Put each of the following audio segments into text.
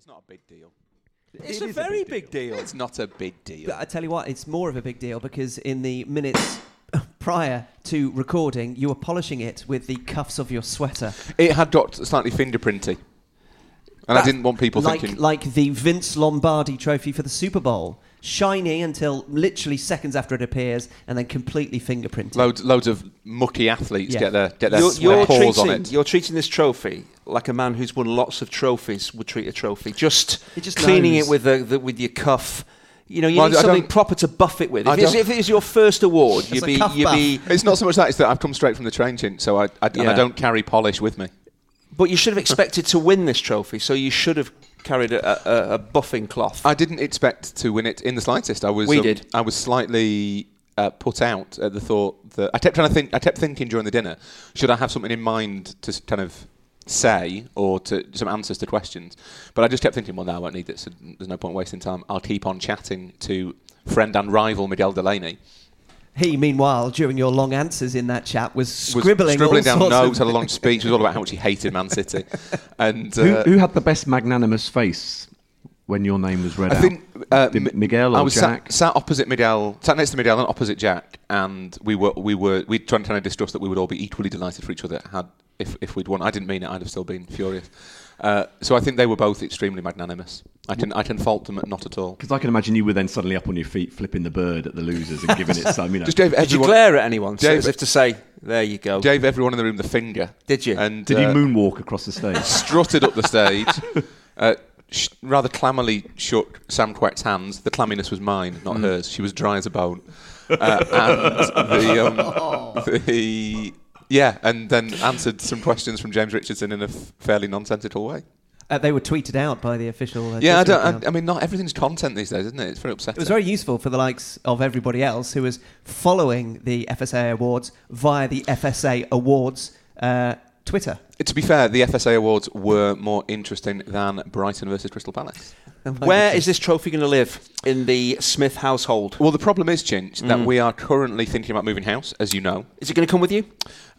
It's not a big deal. It's It a is very big deal. It's not a big deal. But I tell you what, it's more of a big deal because in the minutes prior to recording, you were polishing it with the cuffs of your sweater, It had got slightly fingerprinty, and I didn't want people like thinking. like the Vince Lombardi Trophy for the Super Bowl, shiny until literally seconds after it appears, and then completely fingerprinted. Loads, loads of mucky athletes Yeah. get their get their, You're, their you're paws on it. you're treating this trophy like a man who's won lots of trophies would treat a trophy. Just, just cleaning knows. it with the, the with your cuff. You know, you Well, need I something proper to buff it with. If, it's, if it was your first award, It's you'd be you'd be. It's not so much that; it's that I've come straight from the train chin, so I, I and Yeah. I don't carry polish with me. But you should have expected to win this trophy, so you should have carried a, a, a buffing cloth. I didn't expect to win it in the slightest. I was. We um, did. I was slightly uh, put out at the thought that I kept trying to think. I kept thinking during the dinner, should I have something in mind to kind of say or to some answers to questions? But I just kept thinking, well, no, I won't need this. So there's no point wasting time. I'll keep on chatting to friend and rival Miguel Delaney. He, meanwhile, during your long answers in that chat, was Was scribbling, scribbling all down sorts notes, had a long speech. It was all about how much he hated Man City, and Who, uh, who had the best magnanimous face when your name was read I out? think uh, Did Miguel or I was Jack? Sat, sat opposite Miguel, sat next to Miguel and opposite Jack, and we were we were we trying to kind of discuss that we would all be equally delighted for each other had if if we'd won. I didn't mean it; I'd have still been furious. Uh, so I think they were both extremely magnanimous. I can I can fault them not at all. Because I can imagine you were then suddenly up on your feet, flipping the bird at the losers and giving it some, you know. Just gave Did you glare at anyone so as if to say, "There you go"? gave everyone in the room the finger. Did you? And Did uh, you moonwalk across the stage? strutted up the stage. Uh, sh- rather clammily shook Sam Quek's hands. The clamminess was mine, not Mm. hers. She was dry as a bone. Uh, and the, um, the yeah, and then answered some questions from James Richardson in a f- fairly nonsensical way. Uh, they were tweeted out by the official. Uh, Yeah, I, don't. I, I mean, not everything's content these days, isn't it? It's very upsetting. It was very useful for the likes of everybody else who was following the FSA Awards via the FSA Awards uh, Twitter. to be fair, the FSA awards were more interesting than Brighton versus Crystal Palace. Where is this trophy going to live in the Smith household? Well, the problem is, Chinch, Mm. that we are currently thinking about moving house, as you know. Is it going to come with you?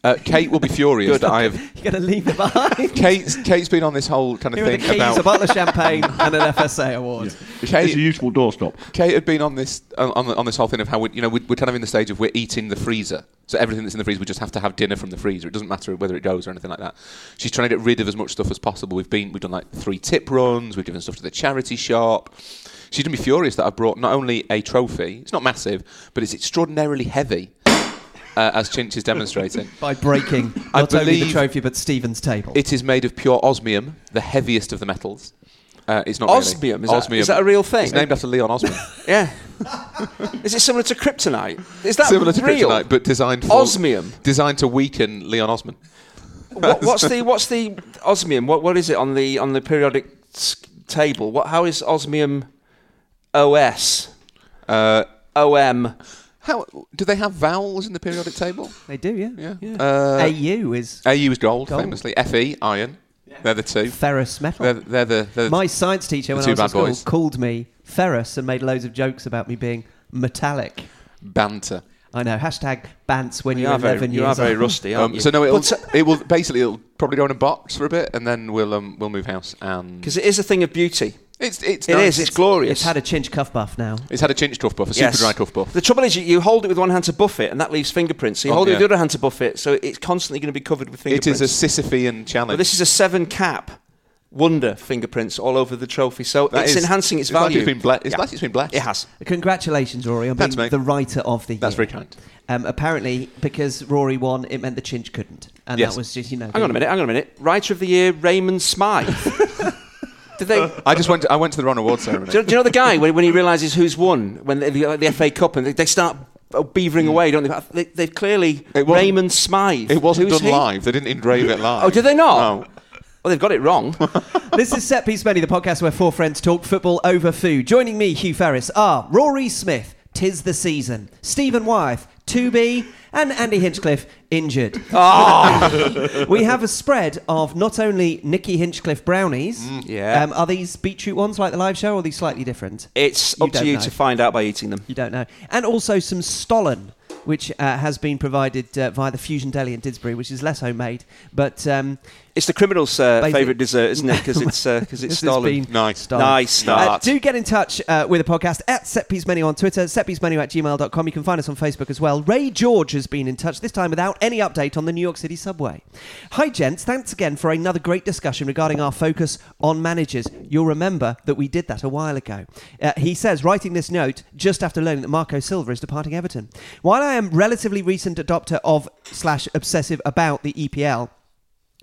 Uh, Kate will be furious that I have You're going to leave it behind. Kate's, Kate's been on this whole kind of Here are the thing keys, about. a bottle of champagne, and an FSA award. It's a useful doorstop. Kate had been on this on, on, the- on this whole thing of how we, you know we're, we're kind of in the stage of we're eating the freezer. So everything that's in the freezer, we just have to have dinner from the freezer. It doesn't matter whether it goes or anything like that. She's trying to get rid of as much stuff as possible. We've been we've done like three tip runs. We've given stuff to the charity shop. She's gonna be furious that I've brought not only a trophy. It's not massive, but it's extraordinarily heavy, uh, as Chinch is demonstrating. By breaking I not only the trophy but Stephen's table. It is made of pure osmium, the heaviest of the metals. Uh, it's not really. Osmium? Is that- is that a real thing? It's named after Leon Osmium. Yeah. Is it similar to kryptonite? Is that Similar to real? kryptonite, but designed for Osmium. designed to weaken Leon Osman. What, what's the what's the osmium? What what is it on the on the periodic table? What how is osmium OS Uh, OM? How do they have vowels in the periodic table? they do, yeah. Yeah. Uh, AU is AU is gold, Gold. famously. Fe iron. They're the two. ferrous metal. They're, they're the. They're My science teacher, when I was at school, boys. called me ferrous and made loads of jokes about me being metallic. banter. I know. Hashtag bants when You you're are very 11 you are very old. rusty, aren't Um, you? so no, it'll, it will basically it'll probably go in a box for a bit, and then we'll um, we'll move house. And because it is a thing of beauty. It's it's It nice. is. It's glorious. It's had a chinch cuff buff now. It's had a chinch cuff buff, a Yes. super dry cuff buff. The trouble is, you, you hold it with one hand to buff it, and that leaves fingerprints. So you Oh, hold it with the other hand to buff it, so it's constantly going to be covered with fingerprints. It is a Sisyphean challenge. But this is a seven cap wonder fingerprints all over the trophy, so That it's is- enhancing its it's value. it's been ble- it's Yeah. like it's been blessed. It has. Congratulations, Rory, on Thanks, being mate. the writer of the year. That's very kind. Um, apparently, because Rory won, it meant the chinch couldn't, and Yes. that was just you know. Hang on a minute. Hang on a minute. Writer of the year, Raymond Smythe. Did they? I just went. To, I went to the Ron Award ceremony. you, do you know the guy when, when he realises who's won when the, the, the FA Cup and they, they start oh, beavering mm. away, don't they? they they've clearly. It wasn't- Raymond Smythe. It wasn't Who's done he? live. They didn't engrave it live. Oh, did they not? No. Well, they've got it wrong. this is Set Piece Menu, the podcast where four friends talk football over food. Joining me, Hugh Ferris, are Rory Smith, Tis the Season, Stephen Wyeth, 2B, and Andy Hinchcliffe, injured. we have a spread of not only Nicky Hinchcliffe brownies. Yeah. Um, are these beetroot ones like the live show, or are these slightly different? It's You up to you know. to find out by eating them. You don't know. And also some Stollen, which uh, has been provided uh, via the Fusion Deli in Didsbury, which is less homemade. But um, It's the criminal's uh, favourite dessert, isn't it? Because it's because This it's has stolen. been Nice. stolen. Nice Uh, do get in touch uh, with the podcast at setpiecemenu on Twitter, setpiecemenu at gmail.com. You can find us on Facebook as well. Ray George has been in touch, this time without any update on the New York City subway. Hi, gents. Thanks again for another great discussion regarding our focus on managers. You'll remember that we did that a while ago. Uh, he says, writing this note just after learning that Marco Silva is departing Everton. While I am relatively recent adopter of slash obsessive about the EPL,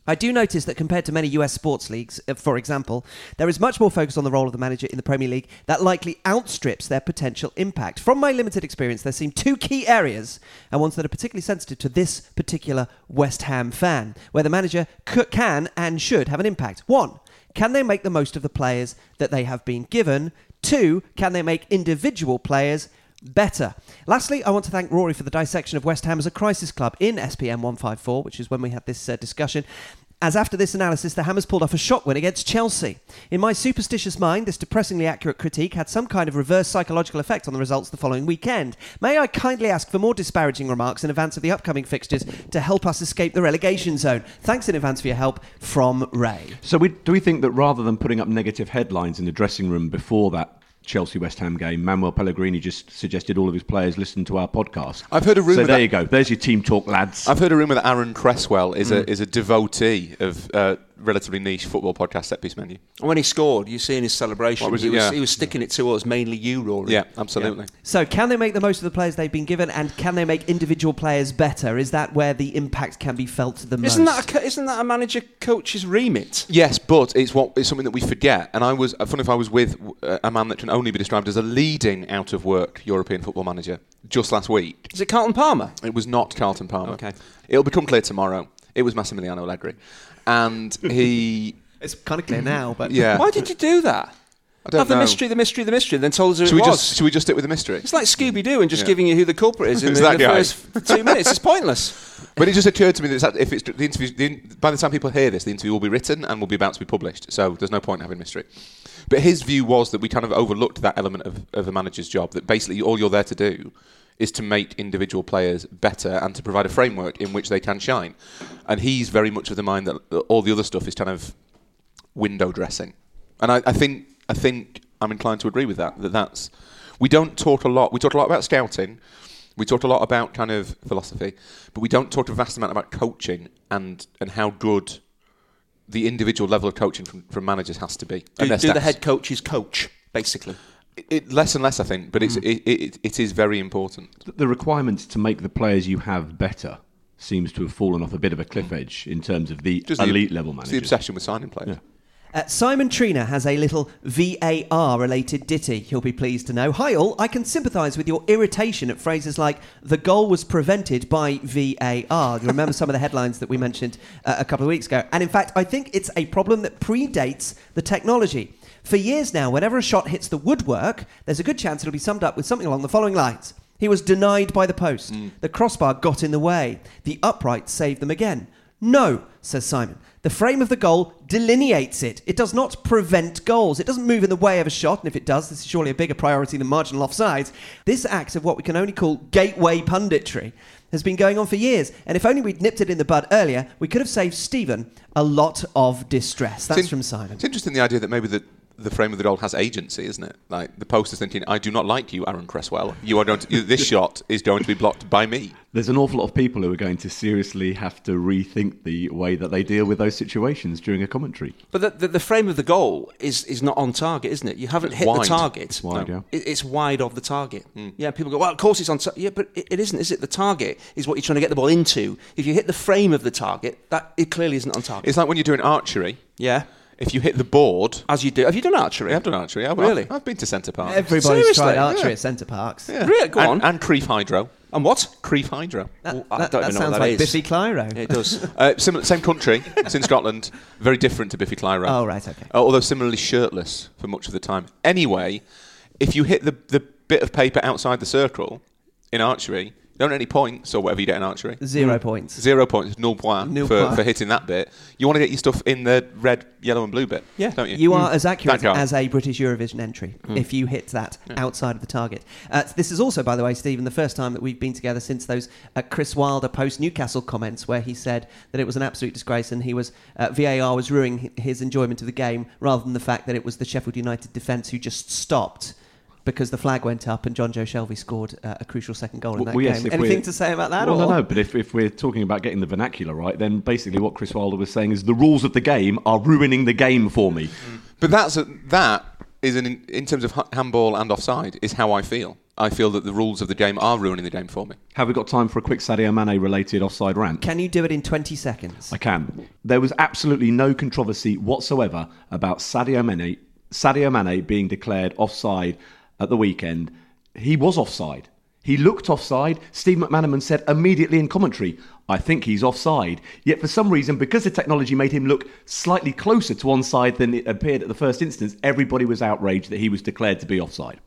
I do notice that compared to many US sports leagues, uh, for example, there is much more focus on the role of the manager in the Premier League that likely outstrips their potential impact. From my limited experience, there seem two key areas and ones that are particularly sensitive to this particular West Ham fan, where the manager can and should have an impact. One, can they make the most of the players that they have been given? Two, can they make individual players better. Lastly, I want to thank Rory for the dissection of West Ham as a crisis club in SPM 154, which is when we had this uh, discussion. As after this analysis, the Hammers pulled off a shock win against Chelsea. In my superstitious mind, this depressingly accurate critique had some kind of reverse psychological effect on the results the following weekend. May I kindly ask for more disparaging remarks in advance of the upcoming fixtures to help us escape the relegation zone? Thanks in advance for your help from Ray. So we, do we think that rather than putting up negative headlines in the dressing room before that Chelsea West Ham game, Manuel Pellegrini just suggested all of his players listen to our podcast. I've heard a rumour So there that- you go. There's your team talk, lads. I've heard a rumour that Aaron Cresswell is a is a devotee of uh, relatively niche football podcast set piece menu. And when he scored, you see in his celebration, was he, was, Yeah. he was sticking it to us, mainly you, Rory. Yeah, absolutely. So, can they make the most of the players they've been given, and can they make individual players better? Is that where the impact can be felt the Isn't most? that a, co- isn't that a manager coach's remit? Yes, but it's what it's something that we forget. And I was uh, funny if I was with uh, a man that can only be described as a leading out of work European football manager just last week. Is it Carlton Palmer? It was not Carlton Palmer. Okay. It'll become clear tomorrow. It was Massimiliano Allegri, and he. It's kind of clear now, but Yeah. Why did you do that? I don't Have the know. mystery, the mystery, the mystery, and then told us who Should it we was. just should we just stick with the mystery? It's like Scooby Doo and just Yeah. giving you who the culprit is in the- Exactly the, right. first two minutes. It's pointless. But it just occurred to me that if it's the interview, the, in- by the time people hear this, the interview will be written and will be about to be published. So there's no point in having mystery. But his view was that we kind of overlooked that element of, of a manager's job. That basically all you're there to do is to make individual players better and to provide a framework in which they can shine. And he's very much of the mind that all the other stuff is kind of window dressing. And I, I think I think I'm inclined to agree with that. That that's we don't talk a lot. We talk a lot about scouting. We talk a lot about kind of philosophy, but we don't talk a vast amount about coaching and and how good the individual level of coaching from, from managers has to be. Do, And do the head coach's coach, basically. It, it, less and less, I think, but it's Mm. it, it, it is very important. the requirements to make the players you have better seems to have fallen off a bit of a cliff edge in terms of the Just the- elite level It's managers. the obsession with signing players. Yeah. Uh, Simon Trina has a little VAR related ditty, you'll be pleased to know. Hi, all. I can sympathise with your irritation at phrases like, the goal was prevented by VAR. You remember some of the headlines that we mentioned uh, a couple of weeks ago. And in fact, I think it's a problem that predates the technology. For years now, whenever a shot hits the woodwork, there's a good chance it'll be summed up with something along the following lines. He was denied by the post. Mm. The crossbar got in the way. The upright saved them again. No, says Simon. The frame of the goal delineates it. It does not prevent goals. It doesn't move in the way of a shot, and if it does, this is surely a bigger priority than marginal offsides. This act of what we can only call gateway punditry has been going on for years, and if only we'd nipped it in the bud earlier, we could have saved Stephen a lot of distress. That's in- from Simon. It's interesting the idea that maybe the the frame of the goal has agency, isn't it? Like the post is thinking, "I do not like you, Aaron Cresswell. You are going to, this shot is going to be blocked by me." There's an awful lot of people who are going to seriously have to rethink the way that they deal with those situations during a commentary. But the, the, the frame of the goal is, is not on target, isn't it? You haven't It's hit wide. the target. It's wide, No. yeah. It, it's wide of the target. Hmm. Yeah, people go, well, of course it's on target. Yeah, but it, it isn't, is it? The target is what you're trying to get the ball into. If you hit the frame of the target, that it clearly isn't on target. It's like when you're doing archery. yeah, If you hit the board, as you do. Have you done archery? I have done archery. I've, Really? I've, I've been to Centre Park. Everybody's Seriously? tried archery Yeah. at Center Parcs. Yeah. Really? Go and, on. And Crieff Hydro. And what? Crieff Hydro. That, Well, I that- don't that even know sounds what that sounds like is. Biffy Clyro. It does. Uh, similar, same country. it's in Scotland. Very different to Biffy Clyro. Oh, right, okay. Uh, although similarly shirtless for much of the time. Anyway, if you hit the, the bit of paper outside the circle in archery, don't earn any points or whatever you get in archery. Zero points. Zero points, null point Nul for, point. for hitting that bit. You want to get your stuff in the red, yellow, and blue bit. Yeah. don't you? You are as accurate That guy. as a British Eurovision entry if you hit that outside of the target. Uh, this is also, by the way, Stephen, the first time that we've been together since those uh, Chris Wilder post Newcastle comments where he said that it was an absolute disgrace and he was uh, VAR was ruining his enjoyment of the game rather than the fact that it was the Sheffield United defence who just stopped. Because the flag went up and Jonjo Shelvey scored uh, a crucial second goal in Well, that well, yes, game. Anything to say about that? Well, or? no, no. But if, if we're talking about getting the vernacular right, then basically what Chris Wilder was saying is the rules of the game are ruining the game for me. But that's a, that is an in terms of handball and offside is how I feel. I feel that the rules of the game are ruining the game for me. Have we got time for a quick Sadio Mane related offside rant? Can you do it in 20 seconds? I can. There was absolutely no controversy whatsoever about Sadio Mane, Sadio Mane being declared offside at the weekend. He was offside. He looked offside. Steve McManaman said immediately in commentary, I think he's offside. Yet for some reason, because the technology made him look slightly closer to onside than it appeared at the first instance, everybody was outraged that he was declared to be offside.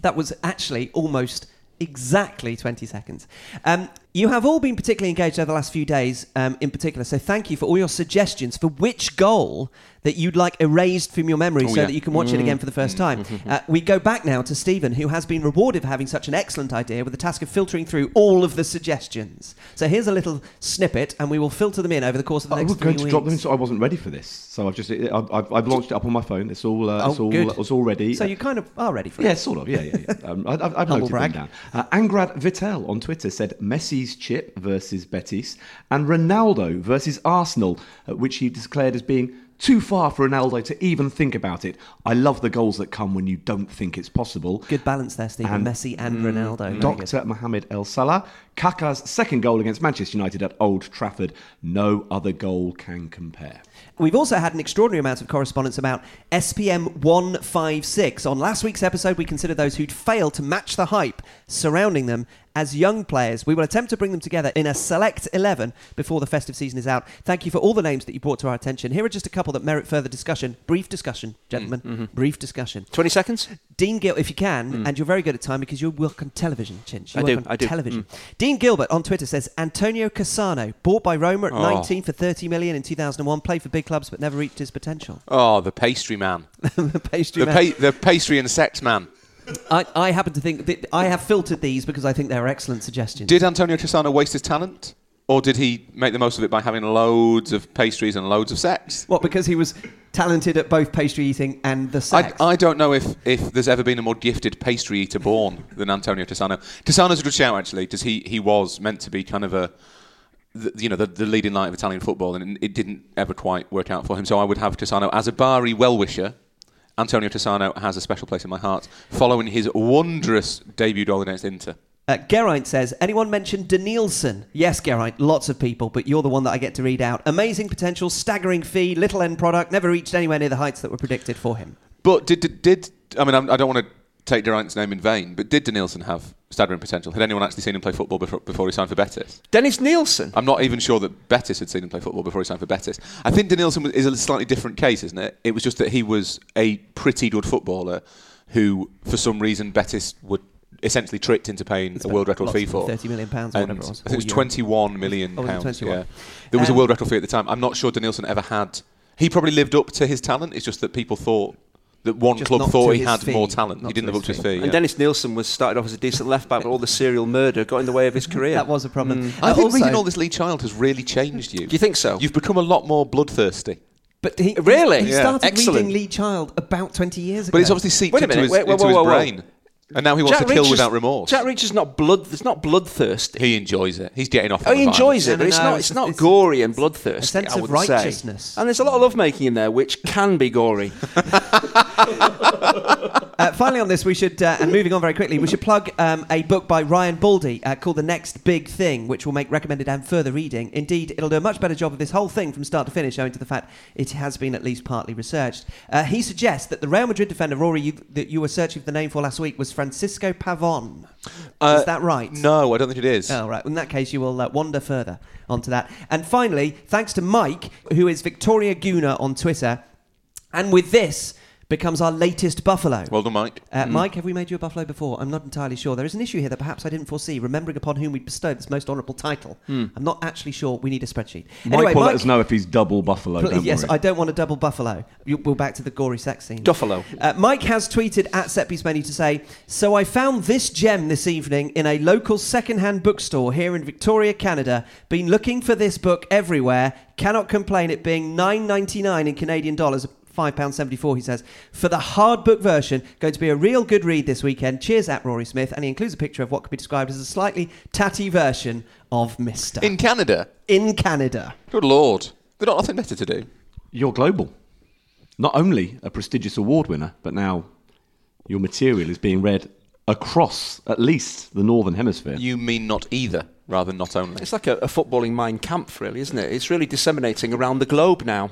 That was actually almost exactly 20 seconds. Um, you have all been particularly engaged over the last few days, um, in particular. So thank you for all your suggestions for which goal that you'd like erased from your memory Oh, so yeah. that you can watch it again for the first time. Uh, we go back now to Stephen, who has been rewarded for having such an excellent idea with the task of filtering through all of the suggestions. So here's a little snippet, and we will filter them in over the course of the I next was three going to weeks. drop them in, so I wasn't ready for this. So I've just I've, I've, I've launched it up on my phone. It's all uh, it's Oh, all good. it's all ready. So you kind of are ready for it. Yeah, sort of. Yeah, yeah, yeah. Um, I, I've, I've noted brag. them down. Uh, Angrad Vitel on Twitter said Messi's chip versus Betis and Ronaldo versus Arsenal, uh, which he declared as being too far for Ronaldo to even think about it. I love the goals that come when you don't think it's possible. Good balance there, Stephen. And- Messi and Ronaldo. Dr. Mohamed El Salah, Kaká's second goal against Manchester United at Old Trafford. No other goal can compare. We've also had an extraordinary amount of correspondence about SPM 156. On last week's episode, we considered those who'd failed to match the hype surrounding them as young players. We will attempt to bring them together in a select 11 before the festive season is out. Thank you for all the names that you brought to our attention. Here are just a couple that merit further discussion. Brief discussion, gentlemen. Mm, mm-hmm. Brief discussion. 20 seconds? Dean Gil, if you can, mm. and you're very good at time because you work on television, Chinch. You I do, I do. television. Mm. Dean Gilbert on Twitter says Antonio Cassano, bought by Roma at Oh. 19 for 30 million in 2001, played for big clubs but never reached his potential. Oh, the pastry man, the pastry the, man. pa- the pastry and sex man. I, I happen to think that I have filtered these because I think they're excellent suggestions. Did Antonio Cassano waste his talent, or did he make the most of it by having loads of pastries and loads of sex? what? Because he was talented at both pastry eating and the I, sex. I don't know if, if there's ever been a more gifted pastry eater born than Antonio Cassano. Cassano's a good shout actually, because he, he was meant to be kind of a the, you know the, the leading light of Italian football, and it didn't ever quite work out for him. So I would have Cassano as a Bari well wisher. Antonio Cassano has a special place in my heart, following his wondrous debut goal against Inter. Uh, Geraint says, anyone mentioned Denilson? Yes, Geraint, lots of people, but you're the one that I get to read out. Amazing potential, staggering fee, little end product, never reached anywhere near the heights that were predicted for him. But did did, did I mean I don't want to take Geraint's name in vain, but did Denilson have staggering potential? Had anyone actually seen him play football before, before he signed for Betis? Dennis Nilsen. I'm not even sure that Betis had seen him play football before he signed for Betis. I think Denilson is a slightly different case, isn't it? It was just that he was a pretty good footballer who, for some reason, Betis would essentially tricked into paying a world record fee for. 30 million pounds or whatever it was, I think it was euro. 21 million Oh, pounds. 21? Yeah. There was Um, a world record fee at the time. I'm not sure Denilson ever had. He probably lived up to his talent. It's just that people thought that one Just club thought he had fee. more talent. Not he didn't to live up to his his fee. fee. And yeah. Dennis Nilsen was started off as a decent left back, but all the serial murder got in the way of his career. That was a problem. I Uh, think also- reading all this Lee Child has really changed you. Do you think so? You've become a lot more bloodthirsty. But he, Really? he Yeah. started Excellent. reading Lee Child about 20 years ago. But it's obviously seeped Wait a into minute, his, wait, whoa, into whoa, his whoa, whoa. brain. And now he wants Jack to kill Reacher's- without remorse. Jack Reacher's not blood. It's not bloodthirsty. he enjoys it. He's getting off. Oh, on he the enjoys violence. it, No, but no, it's no, not. it's- It's not it's gory and bloodthirsty. a sense I of would say. righteousness. And there's a lot of lovemaking in there, which can be gory. Uh, finally, on this, we should, uh, and moving on very quickly, we should plug um, a book by Ryan Baldi uh, called The Next Big Thing, which will make recommended and further reading. Indeed, it'll do a much better job of this whole thing from start to finish, owing to the fact it has been at least partly researched. Uh, he suggests that the Real Madrid defender, Rory, you, that you were searching for the name for last week was Francisco Pavon. Uh, is that right? No, I don't think it is. Oh, right. In that case, you will uh, wander further onto that. And finally, thanks to Mike, who is Victoria Guna on Twitter. And with this, becomes our latest buffalo. Well done, Mike. Uh, Mike, have we made you a buffalo before? I'm not entirely sure. There is an issue here that perhaps I didn't foresee, remembering upon whom we bestowed this most honourable title. I'm not actually sure. We need a spreadsheet. Mike anyway, will Mike, let us know if he's double buffalo. Don't yes, worry. I don't want a double buffalo. You, we're back to the gory sex scene. Duffalo. Uh, Mike has tweeted at Setpiece Menu to say, So I found this gem this evening in a local second-hand bookstore here in Victoria, Canada. Been looking for this book everywhere. Cannot complain it being nine ninety nine in Canadian dollars. £5.74, he says. For the hard book version, going to be a real good read this weekend. Cheers at Rory Smith. And he includes a picture of what could be described as a slightly tatty version of Mr. In Canada. in Canada. Good lord. They've got nothing better to do. You're global. Not only a prestigious award winner, but now your material is being read across at least the northern hemisphere. You mean not either, rather than not only. It's like a, a footballing Mein Kampf, really, isn't it? It's really disseminating around the globe now.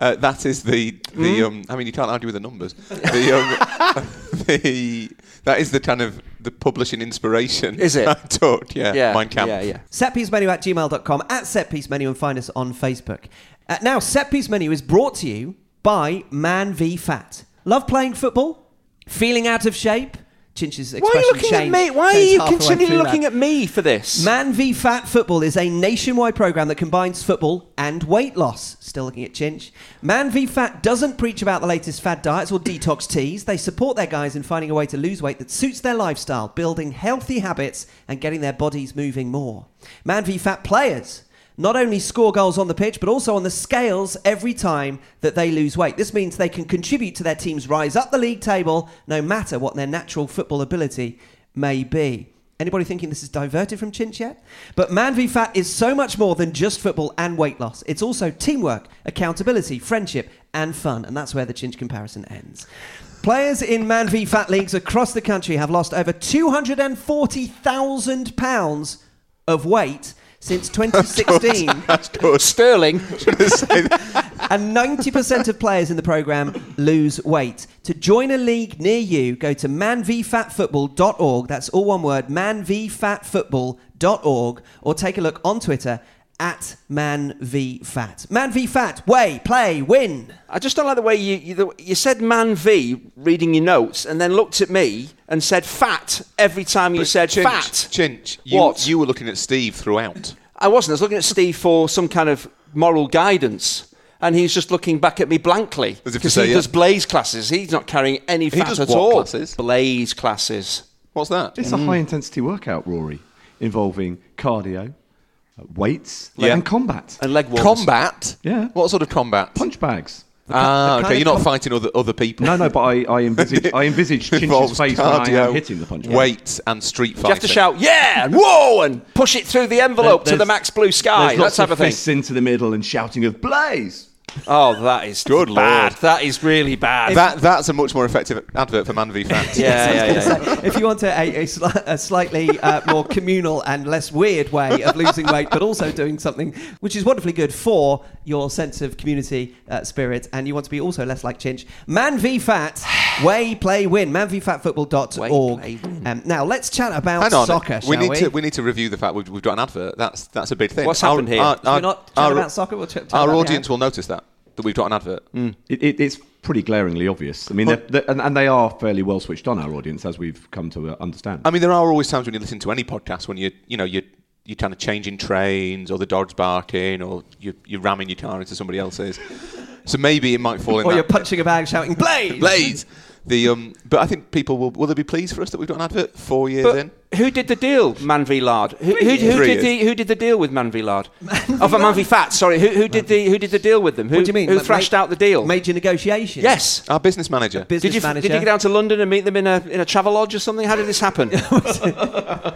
Uh, that is the the. Hmm? Um, I mean, you can't argue with the numbers. The, um, the that is the kind of the publishing inspiration. Is it? I took, yeah. Yeah, Mein Kampf. yeah, yeah. setpiecemenu at gmail.com, at setpiecemenu, and find us on Facebook. Uh, now, Setpiece Menu is brought to you by Man v Fat. Love playing football? Feeling out of shape? Chinch's Why are you looking at me? Why are you continually looking that. at me for this? Man v Fat Football is a nationwide program that combines football and weight loss. Still looking at Chinch. Man v Fat doesn't preach about the latest fad diets or detox teas. They support their guys in finding a way to lose weight that suits their lifestyle, building healthy habits and getting their bodies moving more. Man v Fat players not only score goals on the pitch, but also on the scales every time that they lose weight. This means they can contribute to their team's rise up the league table, no matter what their natural football ability may be. Anybody thinking this is diverted from Chinch yet? But Man v Fat is so much more than just football and weight loss. It's also teamwork, accountability, friendship, and fun. And that's where the Chinch comparison ends. Players in Man v Fat leagues across the country have lost over £240,000 of weight since 2016. That's good. Sterling. and 90% of players in the program lose weight. To join a league near you, go to manvfatfootball.org. That's all one word, manvfatfootball.org, or take a look on Twitter at Man v Fat. Man v Fat, way, play, win. I just don't like the way you, you, you said man V reading your notes and then looked at me and said fat every time you said Chinch, fat. Chinch, you, What? you were looking at Steve throughout. I wasn't. I was looking at Steve for some kind of moral guidance. And he's just looking back at me blankly. As if to Because he yeah. does blaze classes. He's not carrying any fat does at what all. classes? Blaze classes. What's that? It's a mm. high intensity workout, Rory, involving cardio, weights, Yeah. and combat. And leg warmers. Combat? Yeah. What sort of combat? Punch bags. Ah, the okay. You're not fighting other other people. No, no, but I, I envisage I envisage Chinch's Involves face when I am hitting the punch bag. weights, and street fighting. You have to shout, yeah, and whoa, and push it through the envelope to the max blue sky. There's That lots type of of thing. fists into the middle and shouting of blaze. Oh, that is Good bad. lord. That is really bad. That that's a much more effective advert for Man v Fat. yeah, yeah, yeah. So if you want a, a, a, sli- a slightly uh, more communal and less weird way of losing weight, but also doing something which is wonderfully good for your sense of community uh, spirit, and you want to be also less like Chinch, Man v Fat, way, play, win, manvfatfootball.org. Way, play, win. Um, now, let's chat about Hang on. soccer, we shall need we? to we need to review the fact we've, we've got an advert. That's that's a big thing. What's happened here? Our, Should we not chat our- about soccer? We'll ch- our about audience will notice that that we've got an advert. It, it, it's pretty glaringly obvious. I mean, they're, they're, and, and they are fairly well switched on our audience, as we've come to uh, understand. I mean, there are always times when you listen to any podcast when you you know you you're kind of changing trains or the dog's barking or you, you're ramming your car into somebody else's. So maybe it might fall in Or that. you're punching a bag shouting, Blaze! Blaze. The um, but I think people will will they be pleased for us that we've got an advert four years But in. who did the deal, Man v Lard? Who, who, who Three did years. the who did the deal with Man v Lard? oh, for Man v Fat. Sorry, who, who did the who did the deal with them? Who, What do you mean? Who Ma- thrashed ma- out the deal? Major negotiation? yes. Our business manager. Business Did you manager. did you go down to London and meet them in a in a travel lodge or something? How did this happen?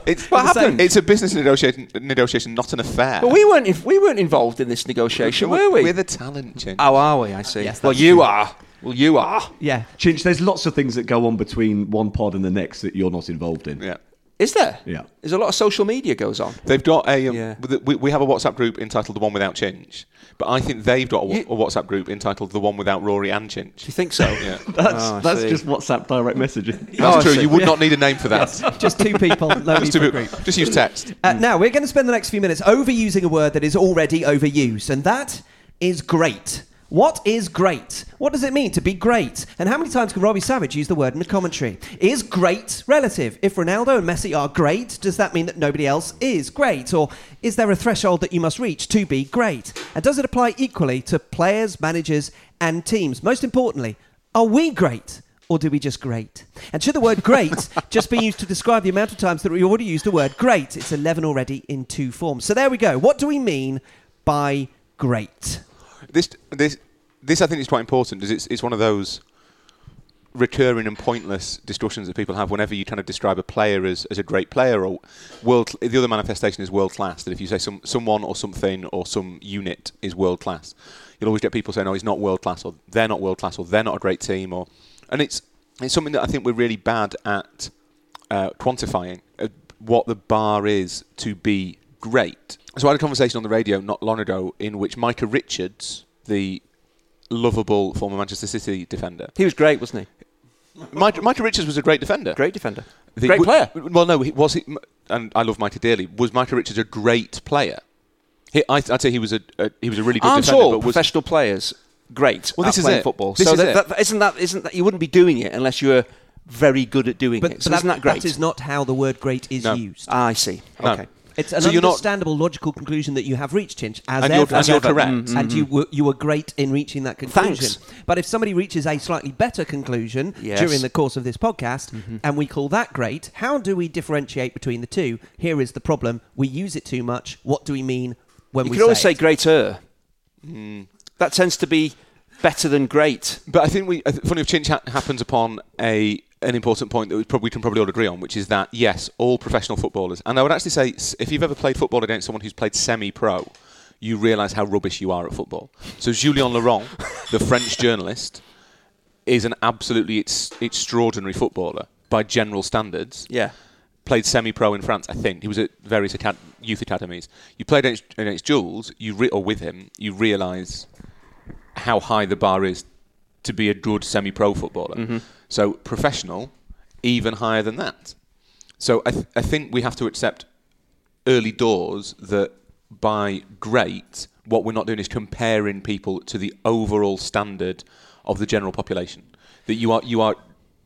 It's What happened? It's a business negotiation, negotiation, not an affair. But we weren't if we weren't involved in this negotiation, were we? We're the talent, Chin. oh, are we? I see. Yes, well, you true. are. Well, you are. Yeah. Chinch, there's lots of things that go on between one pod and the next that you're not involved in. Yeah. Is there? Yeah. There's a lot of social media goes on. They've got a. Um, Yeah. we, we have a WhatsApp group entitled "The One Without Chinch," but I think they've got a, You- a WhatsApp group entitled "The One Without Rory and Chinch." Do you think so? Yeah, That's, Oh, that's see. just WhatsApp direct messaging. that's Oh, true. You would not need a name for that. Just two people, no just, for to a be- group. just use text. Uh, now, we're going to spend the next few minutes overusing a word that is already overused, and that is great. What is great? What does it mean to be great? And how many times can Robbie Savage use the word in a commentary? Is great relative? If Ronaldo and Messi are great, does that mean that nobody else is great? Or is there a threshold that you must reach to be great? And does it apply equally to players, managers, and teams? Most importantly, are we great? Or do we just great? And should the word great just be used to describe the amount of times that we already used the word great? It's 11 already in two forms. So there we go. What do we mean by great? This this this I think is quite important it's it's one of those recurring and pointless discussions that people have whenever you kind of describe a player as, as a great player or world the other manifestation is world class that if you say some someone or something or some unit is world class you'll always get people saying oh he's not world class or they're not world class or they're not a great team or and it's it's something that I think we're really bad at uh, quantifying uh, what the bar is to be great. So I had a conversation on the radio not long ago in which Micah Richards the lovable former Manchester City defender He was great, wasn't he? Micah, Micah Richards was a great defender. Great defender. The- great w- player. Well, no, he, was he? And I love Micah dearly. Was Michael Richards a great player? He, I, I'd say he was a, a he was a really good Aren't defender. all but was, professional players great Well, at this is playing it. football? This so is that, it. that, isn't that isn't that you wouldn't be doing it unless you were very good at doing But, it. but So that, isn't that great? that is not how the word great is No. used. Ah, I see. No. Okay. It's an So you're not- understandable, logical conclusion that you have reached, Chinch, as And you're- ever. and you're As ever. correct. Mm, And you were, you were great in reaching that conclusion. Thanks. But if somebody reaches a slightly better conclusion Yes. during the course of this podcast, and we call that great, how do we differentiate between the two? Here is the problem. We use it too much. What do we mean when You we could always say greater. Hmm. That tends to be better than great. But I think we, I think funny if Chinch ha- happens upon a an important point that we probably can probably all agree on, which is that yes, all professional footballers, and I would actually say if you've ever played football against someone who's played semi-pro, you realise how rubbish you are at football. So Julien Laurent, the French journalist, is an absolutely ex- extraordinary footballer by general standards. Yeah. played semi-pro in France. I think he was at various acad- youth academies. You played against, against Jules, you re- or with him, you realise how high the bar is to be a good semi-pro footballer. Mm-hmm. So professional, even higher than that. So I, th- I think we have to accept early doors that by great, what we're not doing is comparing people to the overall standard of the general population. That you are you are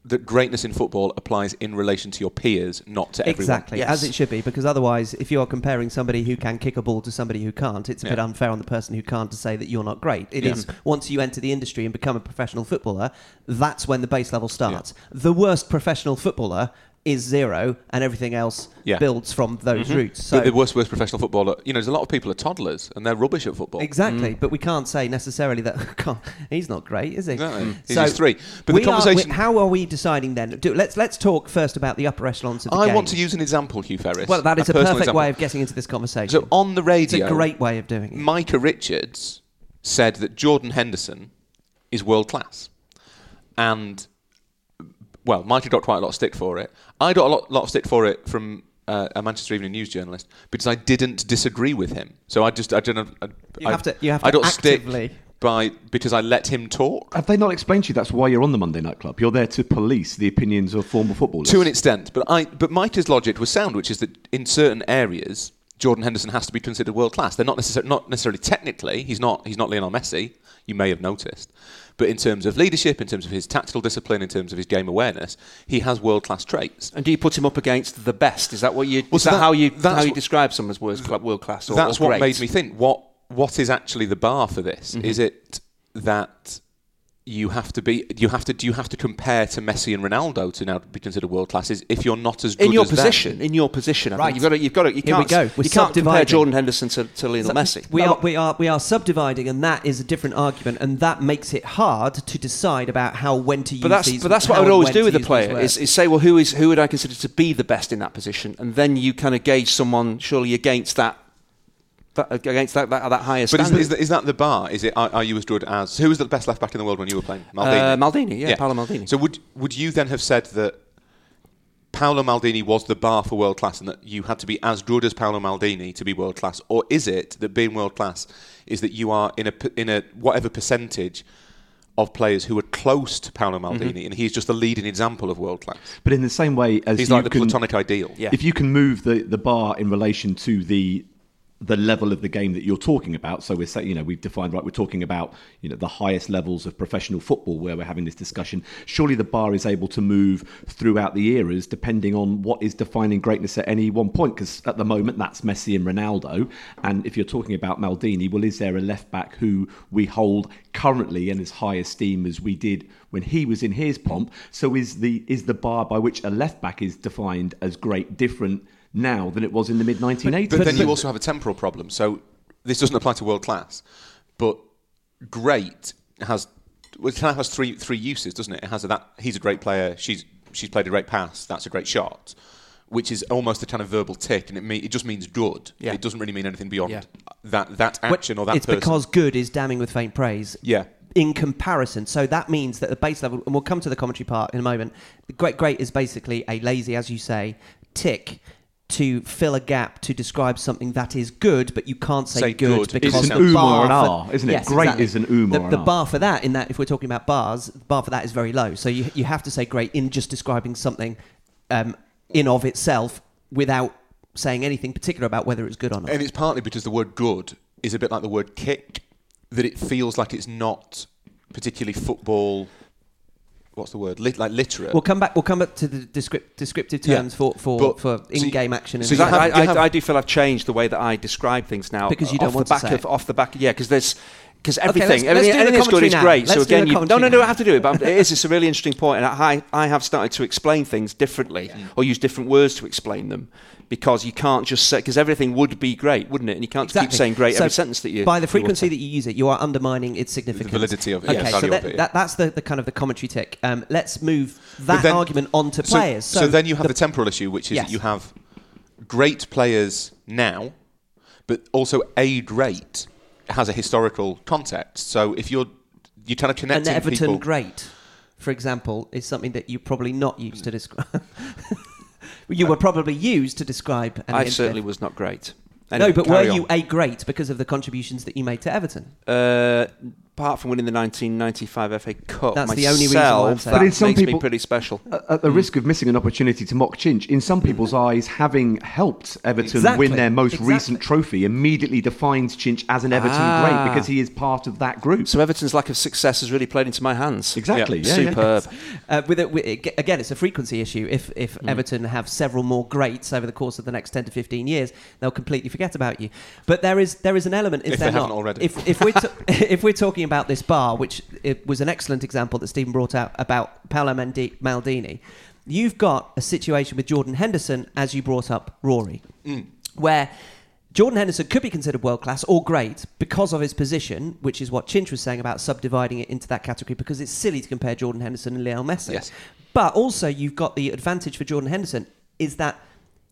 that greatness in football applies in relation to your peers, not to everyone. Exactly, Yes. as it should be, because otherwise, if you are comparing somebody who can kick a ball to somebody who can't, it's a bit unfair on the person who can't to say that you're not great. It is Yeah. once you enter the industry and become a professional footballer, that's when the base level starts. The worst professional footballer is zero, and everything else Yeah. builds from those mm-hmm. roots. So So the worst, worst professional footballer, you know, there's a lot of people are toddlers and they're rubbish at football. Exactly, mm. but we can't say necessarily that God, he's not great, is he? Exactly. Mm. He's just three. But the we are- conversation- how are we deciding then? Do, let's let's talk first about the upper echelons of the I game. want to use an example, Hugh Ferris. Well, that is a, personal perfect example. way of getting into this conversation. So on the it's radio, a great way of doing it. Micah Richards said that Jordan Henderson is world class, and well, Micah got quite a lot of stick for it. I got a lot, lot of stick for it from uh, a Manchester Evening News journalist because I didn't disagree with him. So I just I don't. I, You I, have to- you have I to got stick actively- by because I let him talk. Have they not explained to you that's why you're on the Monday Night Club? You're there to police the opinions of former footballers. To an extent, but I but Micah's logic was sound, which is that in certain areas, Jordan Henderson has to be considered world class. They're not necessarily not necessarily technically. He's not he's not Lionel Messi. You may have noticed, but in terms of leadership, in terms of his tactical discipline, in terms of his game awareness, he has world class traits. And do you put him up against the best? Is that what you? Well, is so that, that- how you that's how you describe someone as world, cla- world class? That's or what great? made me think. What what is actually the bar for this? Mm-hmm. Is it that you have to be you have to do you have to compare to Messi and Ronaldo to now be considered world class? Is if you're not as good in your as them- position, in your position, I Right. think you've got to, you've got to, you Here can't, go. We're you can't compare. Jordan Henderson to, to Lionel So Messi. We No, are, we are we are subdividing, and that is a different argument, and that makes it hard to decide about how when to use but that's these. but that's what I would always do with a player is, is say, well, who is who would I consider to be the best in that position, and then you kind of gauge someone surely against that, that against that that, that higher But is, standard. is, that, is that the bar? Is it? Are, are you as good as who was the best left back in the world when you were playing? Maldini. Uh, Maldini, yeah, Paolo Maldini. So would would you then have said that Paolo Maldini was the bar for world class, and that you had to be as good as Paolo Maldini to be world class, or is it that being world class is that you are in a p- in a whatever percentage of players who are close to Paolo Mm-hmm. Maldini, and he's just the leading example of world class. But in the same way as He's you like the can, platonic ideal. Yeah. if you can move the, the bar in relation to the the level of the game that you're talking about. So we're saying, you know, we've defined right. We're talking about, you know, the highest levels of professional football where we're having this discussion. Surely the bar is able to move throughout the eras depending on what is defining greatness at any one point. Because at the moment that's Messi and Ronaldo. And if you're talking about Maldini, well, is there a left back who we hold currently in as high esteem as we did when he was in his pomp? So is the is the bar by which a left back is defined as great different? Now than it was in the mid 1980s. But, but then you also have a temporal problem. So this doesn't apply to world class, but great has well, it has three three uses, doesn't it? It has a, that he's a great player. She's she's played a great pass. That's a great shot, which is almost a kind of verbal tick, and it it just means good. Yeah. It doesn't really mean anything beyond Yeah. that that action or that it's person. because good is damning with faint praise. Yeah. In comparison, so that means that the base level, and we'll come to the commentary part in a moment. Great, great is basically a lazy, as you say, tick to fill a gap to describe something that is good, but you can't say, Say good, good. because It's the an um bar or an for- R, isn't it? Yes, Great exactly. is an um the, or an the bar for that, in that if we're talking about bars, the bar for that is very low. So you you have to say great in just describing something um, in of itself without saying anything particular about whether it's good or not. And it's partly because the word good is a bit like the word kick, that it feels like it's not particularly football. What's the word? Lit, like literate. We'll come back. We'll come back to the descript, descriptive Yeah. terms for for, But- for in-game action. so and you I, have- I, I, I do feel I've changed the way that I describe things now Because you don't off want the to back say of it. off the back. Yeah, because there's because let's- everything, let's everything, do anything that's good commentary is now. great. Let's so again, you, no, no, commentary no, now. I have to do it. But it is. It's a really interesting point, and I, I have started to explain things differently or use different words to explain them because you can't just say because everything would be great, wouldn't it? And you can't keep saying great So every sentence that you by the frequency utter. that you use it, you are undermining its significance. validity of it, Okay, yeah, so that, it, yeah. that, that's the, the kind of the commentary tick. Um, let's move But that then- argument onto so, players. So, then you have the, temporal issue, which is Yes. that you have great players now, but also a great has a historical context. So if you're you kind of connect to the. an Everton people. great, for example, is something that you probably not used to describe. you were probably used to describe. An I certainly was not great. no, Anyway, but were carry you a great because of the contributions that you made to Everton? Uh, apart from winning the 1995 FA Cup, That's myself, the only reason why I'm saying that But in some makes me people- pretty special. At- At the risk of missing an opportunity to mock Chinch, in some people's eyes, having helped Everton Exactly. win their most Exactly. recent trophy immediately defines Chinch as an Everton Ah. great because he is part of that group. So Everton's lack of success has really played into my hands. Exactly, yeah, yeah. Superb. Uh, with, it, with it, again, it's a frequency issue. If if Mm. Everton have several more greats over the course of the next ten to fifteen years, they'll completely forget about you. But there is there is an element. Is If there they haven't already. If if we're ta- if we're talking about this bar, which it was an excellent example that Stephen brought out about Paolo Mandi- Maldini, you've got a situation with Jordan Henderson, as you brought up Rory, Mm. where. Jordan Henderson could be considered world class or great because of his position, which is what Chinch was saying about subdividing it into that category because it's silly to compare Jordan Henderson and Lionel Messi. Yes. But also, you've got the advantage for Jordan Henderson is that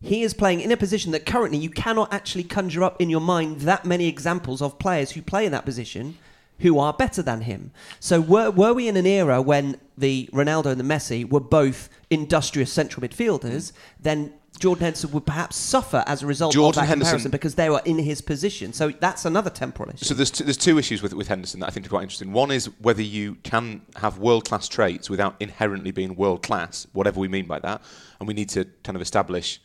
he is playing in a position that currently you cannot actually conjure up in your mind that many examples of players who play in that position who are better than him. So were, were we in an era when the Ronaldo and the Messi were both industrious central midfielders, then Jordan Henderson would perhaps suffer as a result Jordan of that Henderson- comparison because they were in his position. So that's another temporal issue. So there's two, there's two issues with with Henderson that I think are quite interesting. One is whether you can have world class traits without inherently being world class, whatever we mean by that, and we need to kind of establish.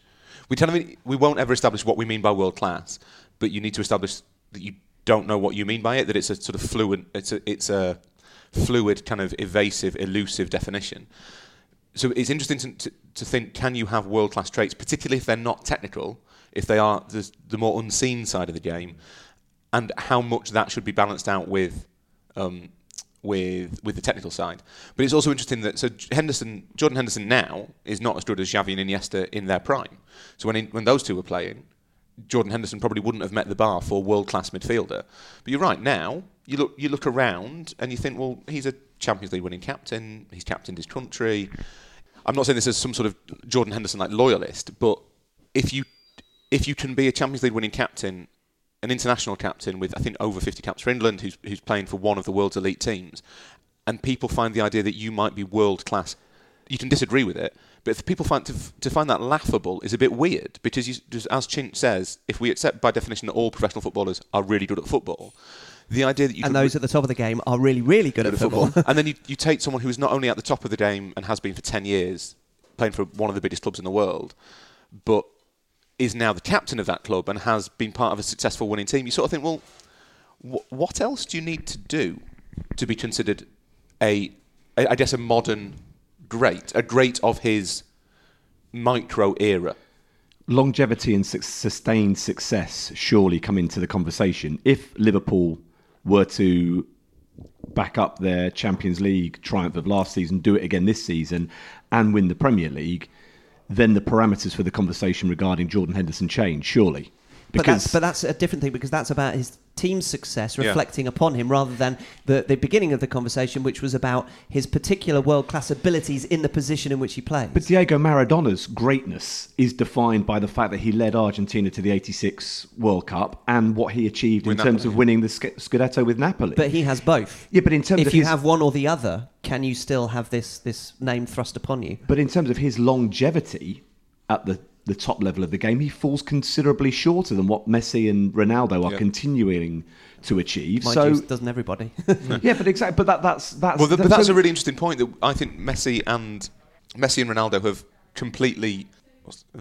We kind of we won't ever establish what we mean by world class, but you need to establish that you don't know what you mean by it. That it's a sort of fluent, it's a it's a fluid, kind of evasive, elusive definition. So it's interesting to, to, think: can you have world class traits, particularly if they're not technical, if they are the, the more unseen side of the game, and how much that should be balanced out with um, with with the technical side. But it's also interesting that so Henderson, Jordan Henderson now is not as good as Xavi and Iniesta in their prime. So when he, when those two were playing, Jordan Henderson probably wouldn't have met the bar for world class midfielder. But you're right. Now you look you look around and you think, well, he's a Champions League winning captain. He's captained his country. I'm not saying this as some sort of Jordan Henderson like loyalist, but if you if you can be a Champions League winning captain, an international captain with I think over 50 caps for England, who's who's playing for one of the world's elite teams, and people find the idea that you might be world class, you can disagree with it. But if people find to, to find that laughable is a bit weird because, you, just as Chinch says, if we accept by definition that all professional footballers are really good at football, the idea that you and those at the top of the game are really, really good, good at football. and then you, you take someone who is not only at the top of the game and has been for 10 years, playing for one of the biggest clubs in the world, but is now the captain of that club and has been part of a successful winning team, you sort of think, well, wh- what else do you need to do to be considered a, a, I guess, a modern great, a great of his micro era? longevity and su- sustained success surely come into the conversation. If Liverpool were to back up their Champions League triumph of last season, do it again this season, and win the Premier League, then the parameters for the conversation regarding Jordan Henderson change, surely. But that's, but that's a different thing because that's about his team's success Yeah. reflecting upon him rather than the, the beginning of the conversation, which was about his particular world class abilities in the position in which he plays. But Diego Maradona's greatness is defined by the fact that he led Argentina to the 86 World Cup and what he achieved With in terms of winning the Sc- Scudetto with Napoli. But he has both. yeah, but in terms If of you his, have one or the other, can you still have this, this name thrust upon you? But in terms of his longevity at the, the top level of the game, he falls considerably shorter than what Messi and Ronaldo are Yeah. continuing to achieve. Mind so you, doesn't everybody? yeah, but exactly. But that, that's that's Well, th- but that's so- a really interesting point. That I think Messi and Messi and Ronaldo have completely, uh,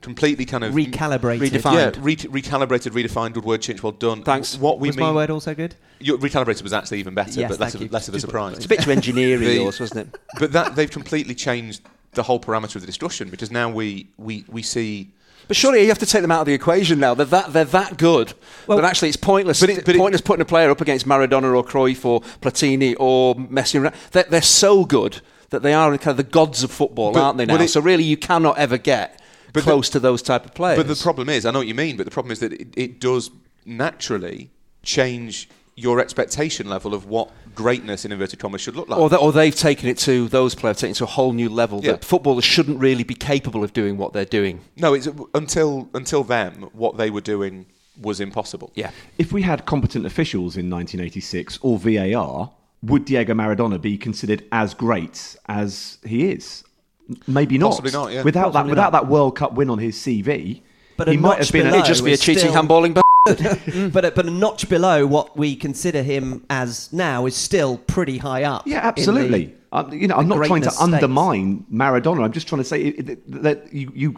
completely kind of Recalibrated. Redefined. Yeah, re- recalibrated, redefined. Good word change. Well done. Thanks. What we Was mean, my word also good? Your recalibrated was actually even better, Yes, but less thank of, you. less of a surprise. It's a bit too engineering, The- yours, wasn't it? but that they've completely changed the whole parameter of the discussion because now we we, we see. But surely you have to take them out of the equation now. They're that they're that good. Well- that actually it's pointless. But it- but it- pointless putting a player up against Maradona or Cruyff or Platini or Messi. and They're, they're so good that they are kind of the gods of football, But- aren't they now? it- so really, you cannot ever get But the- close to those type of players. But the problem is, I know what you mean, but the problem is that it, it does naturally change your expectation level of what greatness in inverted commas should look like. or, they, or they've taken it to those players, taken it to a whole new level. Yeah. That footballers shouldn't really be capable of doing what they're doing. no, it's until until them what they were doing was impossible. Yeah. If we had competent officials in 1986 or VAR, would Diego Maradona be considered as great as he is? Maybe not. Possibly not, yeah. Without that, Possibly without not. that World Cup win on his CV, But he might have been. below A, It'd just be a cheating still- handballing. B- but, a, but a notch below what we consider him as now is still pretty high up. yeah, in the- absolutely. Um, you know, I'm not trying to greatness state. undermine Maradona. I'm just trying to say it- it- that you, you,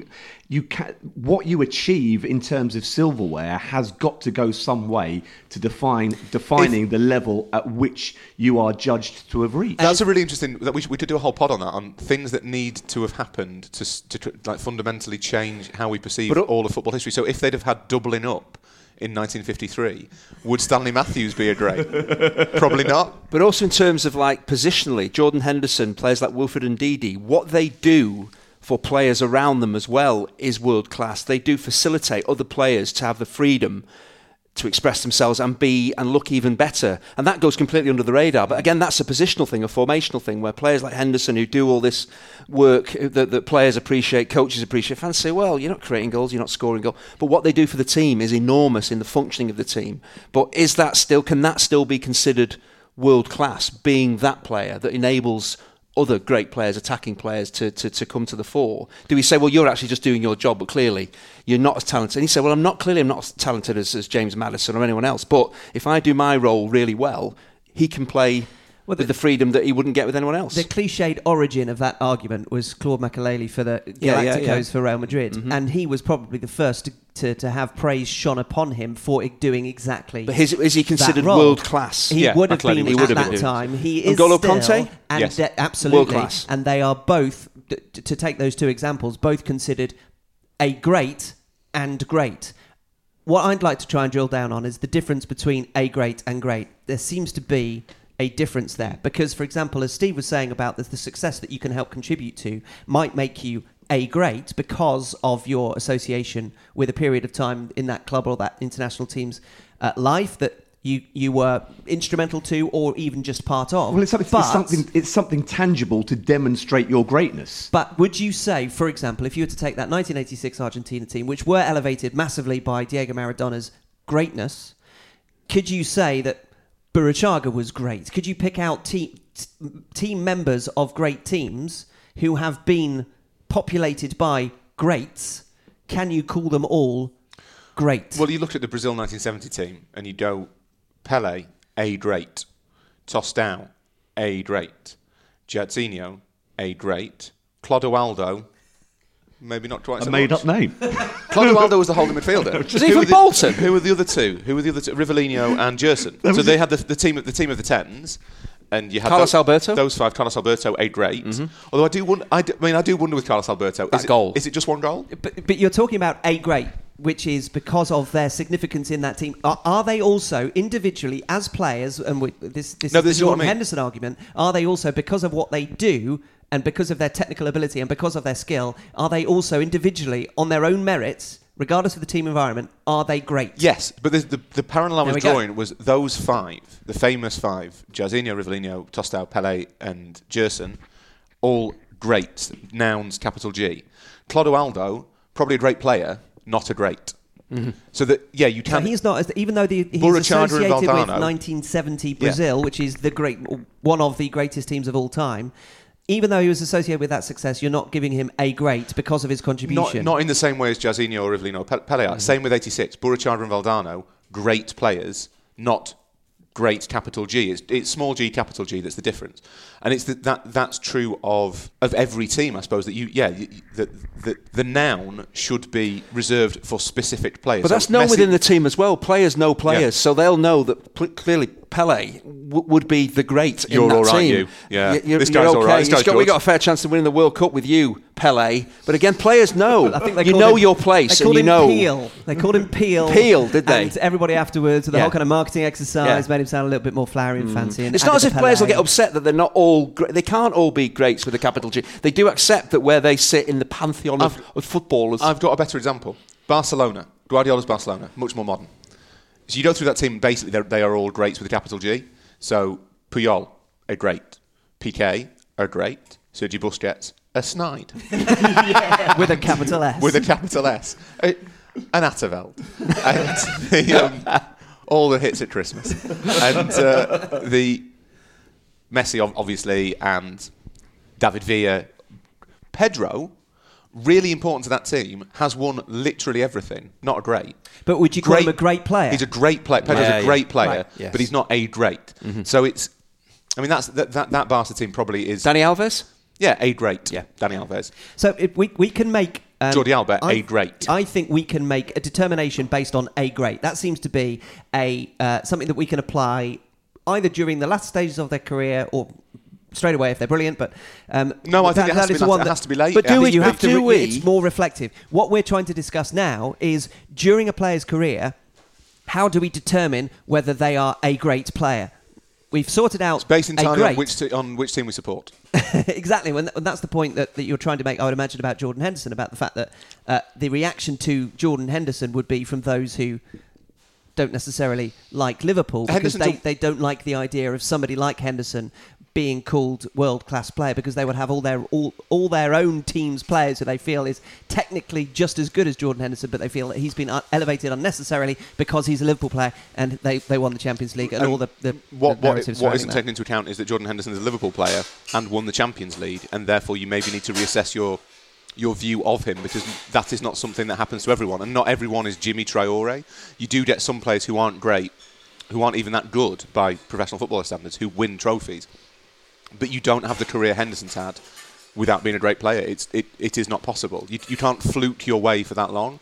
you can, what you achieve in terms of silverware has got to go some way to define defining the level at which you are judged to have reached. That's a really interesting. That we, should, we could do a whole pod on that on things that need to have happened to, to like fundamentally change how we perceive But, uh, all of football history. So if they'd have had doubling up in 1953, would Stanley Matthews be a great? Probably not. But also in terms of like positionally, Jordan Henderson, players like Wilfred Ndidi, what they do for players around them as well is world class. They do facilitate other players to have the freedom to express themselves and be and look even better. And that goes completely under the radar. But again, that's a positional thing, a formational thing, where players like Henderson, who do all this work uh, that, that players appreciate, coaches appreciate, fans say, well, you're not creating goals, you're not scoring goals. But what they do for the team is enormous in the functioning of the team. But is that still, can that still be considered world class, being that player that enables other great players, attacking players, to, to, to come to the fore? Do we say, well, you're actually just doing your job, but clearly you're not as talented? And he said, well, I'm not clearly I'm not as talented as, as James Maddison or anyone else, but if I do my role really well, he can play Well, with the freedom that he wouldn't get with anyone else. The cliched origin of that argument was Claude Makelele for the Galacticos Yeah, yeah, yeah. for Real Madrid, mm-hmm. and he was probably the first to, to, to have praise shone upon him for doing exactly. but his, is he considered world class? He Yeah, would have Makelele been. He at that been. time. He is N'Golo still, Kanté? and Yes. de- absolutely, World class. and they are both t- t- to take those two examples, both considered a great and great. What I'd like to try and drill down on is the difference between a great and great. There seems to be a difference there because, for example, as Steve was saying about the, the success that you can help contribute to, might make you a great because of your association with a period of time in that club or that international team's uh, life that you you were instrumental to or even just part of. well, it's something, But- it's something. It's something tangible to demonstrate your greatness. but would you say, for example, if you were to take that 1986 Argentina team, which were elevated massively by Diego Maradona's greatness, could you say that Burruchaga was great? Could you pick out te- t- team members of great teams who have been populated by greats? Can you call them all great? Well, you look at the Brazil 1970 team and you go Pele, a great, Tostão, a great, Jairzinho, a great, Clodoaldo, maybe not quite A so made much. up name. Claudio Clodoaldo was the holding midfielder. Was he from the- Bolton? Who were the other two? Who were the other two? Rivellino and Gerson. So they had the, the team of the team of the tens, and you had Carlos tho- Alberto? Mm-hmm. Those five. Carlos Alberto, a great. Although I do wonder. I mean, I do wonder with Carlos Alberto. That is it, goal. Is it just one goal? But, but you're talking about a great, which is because of their significance in that team. Are, are they also individually as players? And we, this this No, is the this is what I mean. Henderson argument. Are they also because of what they do? And because of their technical ability and because of their skill, are they also individually, on their own merits, regardless of the team environment, are they great? Yes, but the, the, the parallel I was we go. drawing was those five, the famous five, Jairzinho, Rivellino, Tostao, Pele, and Gerson, all greats, nouns, capital G. Clodoaldo, probably a great player, not a great. So that yeah, you So can. he's not, as, even though the, he's associated with Valdano. 1970 Brazil, which is the great, one of the greatest teams of all time. Even though he was associated with that success, you're not giving him a great because of his contribution. not in the same way as Jairzinho or Rivellino or Pe- Pele are. Mm-hmm. Same with 86. Burruchaga and Valdano, great players, not great capital G. It's, it's small g, capital G that's the difference. And it's the, that that's true of, of every team, I suppose. That you, yeah, you, you- the, the, the noun should be reserved for specific players. But So that's known Messi- within the team as well. Players know players, Yeah. so they'll know that pl- clearly Pele w- would be the great You're in that all right, team. you. Yeah. Y- you're, This you're guy's all okay. right. This guy's got- we good. got a fair chance of winning the World Cup with you, Pele. But again, players know. I think they you know him- your place, They and called you him know. Peel. They called him Peel. Peel, did they? And everybody afterwards, the Yeah. whole kind of marketing exercise Yeah. Mm. made him sound a little bit more flowery and fancy. And It's not as if the players will get upset that they're not all. Gre- they can't all be greats with a capital G. They do accept that where they sit in the pantheon of, of footballers. I've got a better example. Barcelona. Guardiola's Barcelona, much more modern. So you go through that team, basically, they're, all greats with a capital G. So Puyol, a great. Piqué, a great. Sergio Busquets, a snide. with a capital S. with a capital S. A, an Atterveld. And the, um, all the hits at Christmas. And uh, the Messi, obviously, and David Villa. Pedro, really important to that team, has won literally everything. Not a great. But would you call him a great player? He's a great player. Pedro's Yeah, a yeah. great player, Right, yes. but he's not a great. So it's. I mean, that's that, that that Barca team probably is. Dani Alves. yeah, a great. Yeah. Dani Alves. So if we we can make um, Jordi Alba, I- a great. I think we can make a determination based on a great. That seems to be a uh, something that we can apply either during the last stages of their career or straight away if they're brilliant. But um, No, I think it has to be the one that- has to be late. But do we? You have to. do re-? It's more reflective. What we're trying to discuss now is during a player's career, how do we determine whether they are a great player? We've sorted out It's based entirely on which, on which team we support. exactly, when and that's the point that, that you're trying to make. I would imagine about Jordan Henderson about the fact that uh, the reaction to Jordan Henderson would be from those who don't necessarily like Liverpool because Henderson's they, they don't like the idea of somebody like Henderson being called world class player because they would have all their all, all their own team's players who they feel is technically just as good as Jordan Henderson, but they feel that he's been elevated unnecessarily because he's a Liverpool player and they, they won the Champions League and, And all the, the What, the what, what isn't that. taken into account is that Jordan Henderson is a Liverpool player and won the Champions League, and therefore you maybe need to reassess your your view of him because that is not something that happens to everyone, and not everyone is Djimi Traoré. You do get some players who aren't great, who aren't even that good by professional footballer standards, who win trophies, but you don't have the career Henderson's had without being a great player. It's it, it is not possible. You, you can't fluke your way for that long.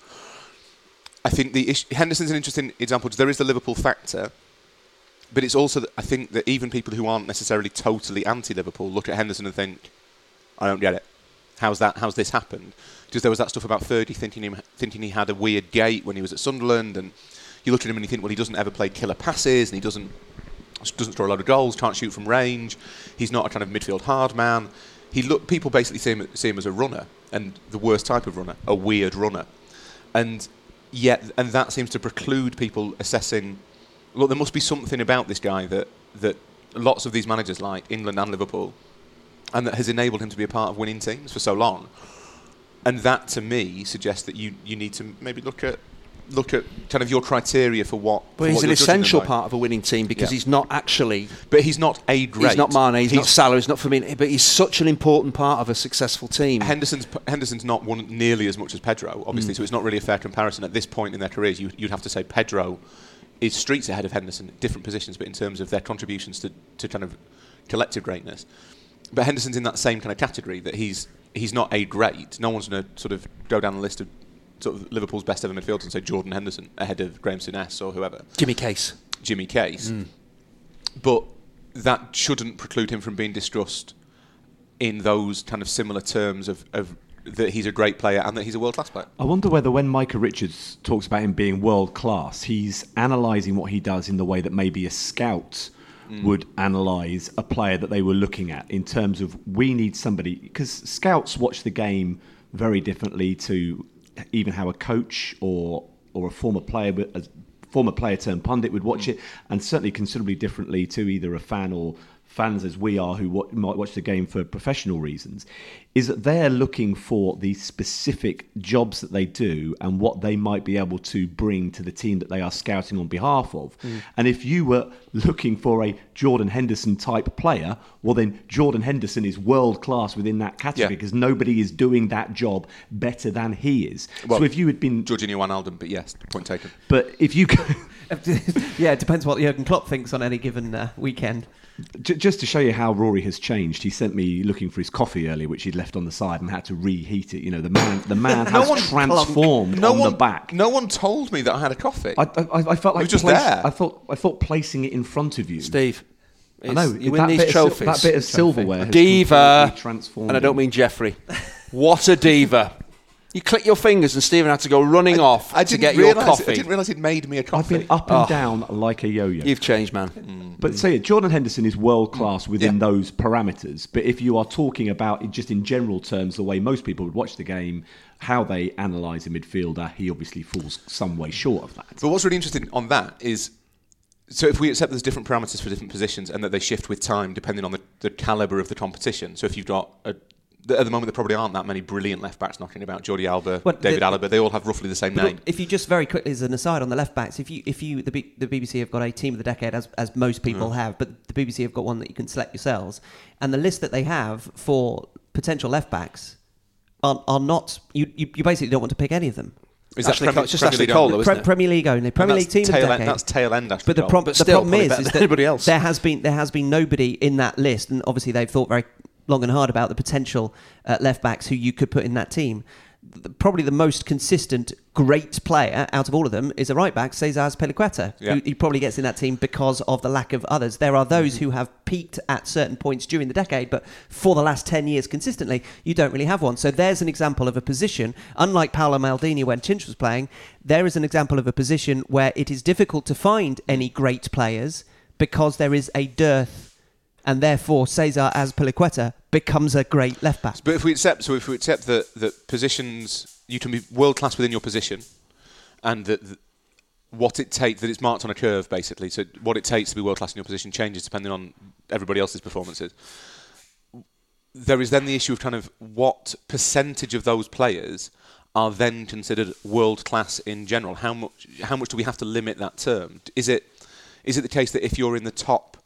I think the issue, Henderson's an interesting example. because There is the Liverpool factor, but it's also I think that even people who aren't necessarily totally anti-Liverpool look at Henderson and think, "I don't get it. How's that? How's this happened?" Because there was that stuff about Fergie thinking him thinking he had a weird gait when he was at Sunderland, and you look at him and you think, "Well, he doesn't ever play killer passes, and he doesn't doesn't score a lot of goals, can't shoot from range. He's not a kind of midfield hard man. He look people basically see him, see him as a runner, and the worst type of runner, a weird runner, and yet and that seems to preclude people assessing. Look, there must be something about this guy that that lots of these managers like England and Liverpool, and that has enabled him to be a part of winning teams for so long. And that, to me, suggests that you, you need to maybe look at look at kind of your criteria for what. But for he's what an you're judging them essential part of a winning team because Yeah. he's not actually. But he's not a great. He's not Mane, he's, not Salah, he's not Firmino, but he's such an important part of a successful team. Henderson's Henderson's not won nearly as much as Pedro, Mm. obviously, so it's not really a fair comparison at this point in their careers. You, you'd have to say Pedro is streets ahead of Henderson, different positions, but in terms of their contributions to, to kind of collective greatness. But Henderson's in that same kind of category that he's he's not a great. No one's going to sort of go down the list of sort of Liverpool's best ever midfielders and say Jordan Henderson ahead of Graeme Souness or whoever. Jimmy Case. Jimmy Case. Mm. But that shouldn't preclude him from being discussed in those kind of similar terms of, of that he's a great player and that he's a world class player. I wonder whether when Micah Richards talks about him being world class, he's analysing what he does in the way that maybe a scout mm. would analyse a player that they were looking at in terms of we need somebody because scouts watch the game very differently to even how a coach or or a former player a former player turned pundit would watch hmm. it and certainly considerably differently to either a fan or fans as we are who wa- might watch the game for professional reasons is that they're looking for the specific jobs that they do and what they might be able to bring to the team that they are scouting on behalf of. And if you were looking for a Jordan Henderson type player, well, then Jordan Henderson is world class within that category Yeah. because nobody is doing that job better than he is. Well, so if you had been, Georginio Wijnaldum, but yes, point taken. but if you. yeah, it depends what Jurgen Klopp thinks on any given uh, weekend. J- just to show you how Rory has changed, he sent me looking for his coffee earlier, which he'd left on the side, and had to reheat it. You know, the man, the man has transformed no on one, the back. No one told me that I had a coffee. I, I, I felt like was just place- there. I thought, I thought placing it in front of you. Steve. I know you win that these bit of that bit of silverware, diva, completely transformed. and I don't mean Jeffrey. What a diva! You click your fingers, and Stephen had to go running off I to didn't get your realise coffee. I didn't realise he'd made me a I've been up and oh. down like a yo-yo. You've changed, man. Mm. But say it, Jordan Henderson is world class mm. within Yeah. those parameters. But if you are talking about it just in general terms, the way most people would watch the game, how they analyse a midfielder, he obviously falls some way short of that. But what's really interesting on that is, so if we accept there's different parameters for different positions and that they shift with time depending on the, the calibre of the competition. So if you've got a, at the moment there probably aren't that many brilliant left backs knocking about. Jordi Alba, Well, David the- Alaba, they all have roughly the same name. if you just very quickly as an aside on the left backs, if you if you the, B, the BBC have got a team of the decade as as most people have, but the BBC have got one that you can select yourselves, and the list that they have for potential left backs are, are not you, you you basically don't want to pick any of them. Is Ashley Premier- it's just Premier Ashley League Cole, only? though, isn't it? Premier League only, Premier that's League team of tail the end. That's tail end, Ashley But the, prob- But the problem is, is that there has been there has been nobody in that list, and obviously they've thought very long and hard about the potential uh, left backs who you could put in that team. The, probably the most consistent great player out of all of them is a right back, Cesar Azpilicueta, Yeah. who, probably gets in that team because of the lack of others. There are those who have peaked at certain points during the decade, but for the last 10 years consistently, you don't really have one. So there's an example of a position, unlike Paolo Maldini when Chinch was playing, there is an example of a position where it is difficult to find any great players because there is a dearth, and therefore Cesar as Peliqueta becomes a great left back. But if we accept, so if we accept that that positions you can be world class within your position, and that, that what it takes that it's marked on a curve basically. So what it takes to be world class in your position changes depending on everybody else's performances. There is then the issue of kind of what percentage of those players are then considered world class in general. How much? How much do we have to limit that term? Is it? Is it the case that if you're in the top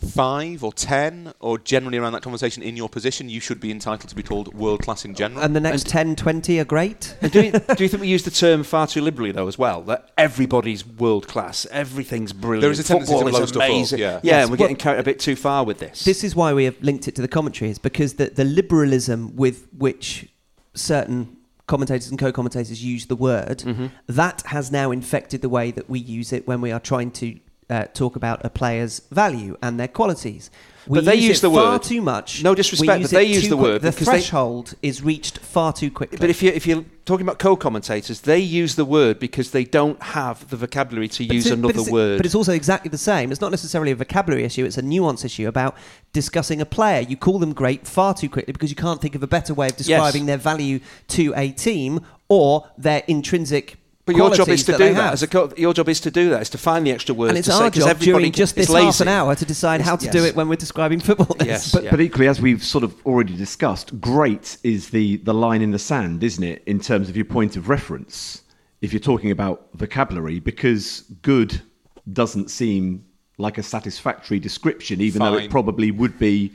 five or ten, or generally around that conversation in your position, you should be entitled to be called world class in general. And the next 10, 20 are great. Do, you, do you think we use the term far too liberally though as well? That everybody's world class, everything's brilliant. There is a tendency to Football blow is stuff up, yeah. yeah, Yes, and we're well- getting carried a bit too far with this. This is why we have linked it to the commentary, is because the, the liberalism with which certain commentators and co-commentators use the word, Mm-hmm. that has now infected the way that we use it when we are trying to uh, talk about a player's value and their qualities. We But they use it the far word. too much. No disrespect, use but they use the quick. word The because they- threshold is reached far too quickly. but if you if you're talking about co-commentators, they use the word because they don't have the vocabulary to But use but another it's- word. But it's also exactly the same. It's not necessarily a vocabulary issue, it's a nuance issue about discussing a player. You call them great far too quickly because you can't think of a better way of describing their value to a team or their intrinsic But your job is to do that. As a co- your job is to do that. Is to find the extra words and it's to say job everybody during just is this half an hour to decide how to do it when we're describing football. Yes. but Yeah. But equally, as we've sort of already discussed, great is the, the line in the sand, isn't it, in terms of your point of reference, if you're talking about vocabulary, because good doesn't seem like a satisfactory description, even though it probably would be.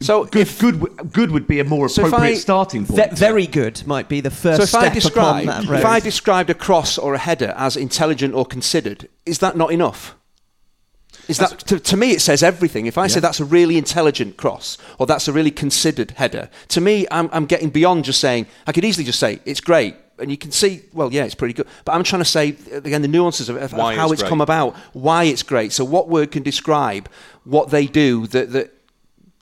So Good, if good, good would be a more So appropriate I- starting ve- point. very good might be the first so if step I upon that if. I described a cross or a header as intelligent or considered, is that not enough? Is that to, to me? It says everything. If I say that's a really intelligent cross or that's a really considered header, to me, I'm, I'm getting beyond just saying. I could easily just say it's great, and you can see. Well, yeah, it's pretty good. But I'm trying to say again the nuances of, of how it's it's come about, why it's great. So what word can describe what they do that that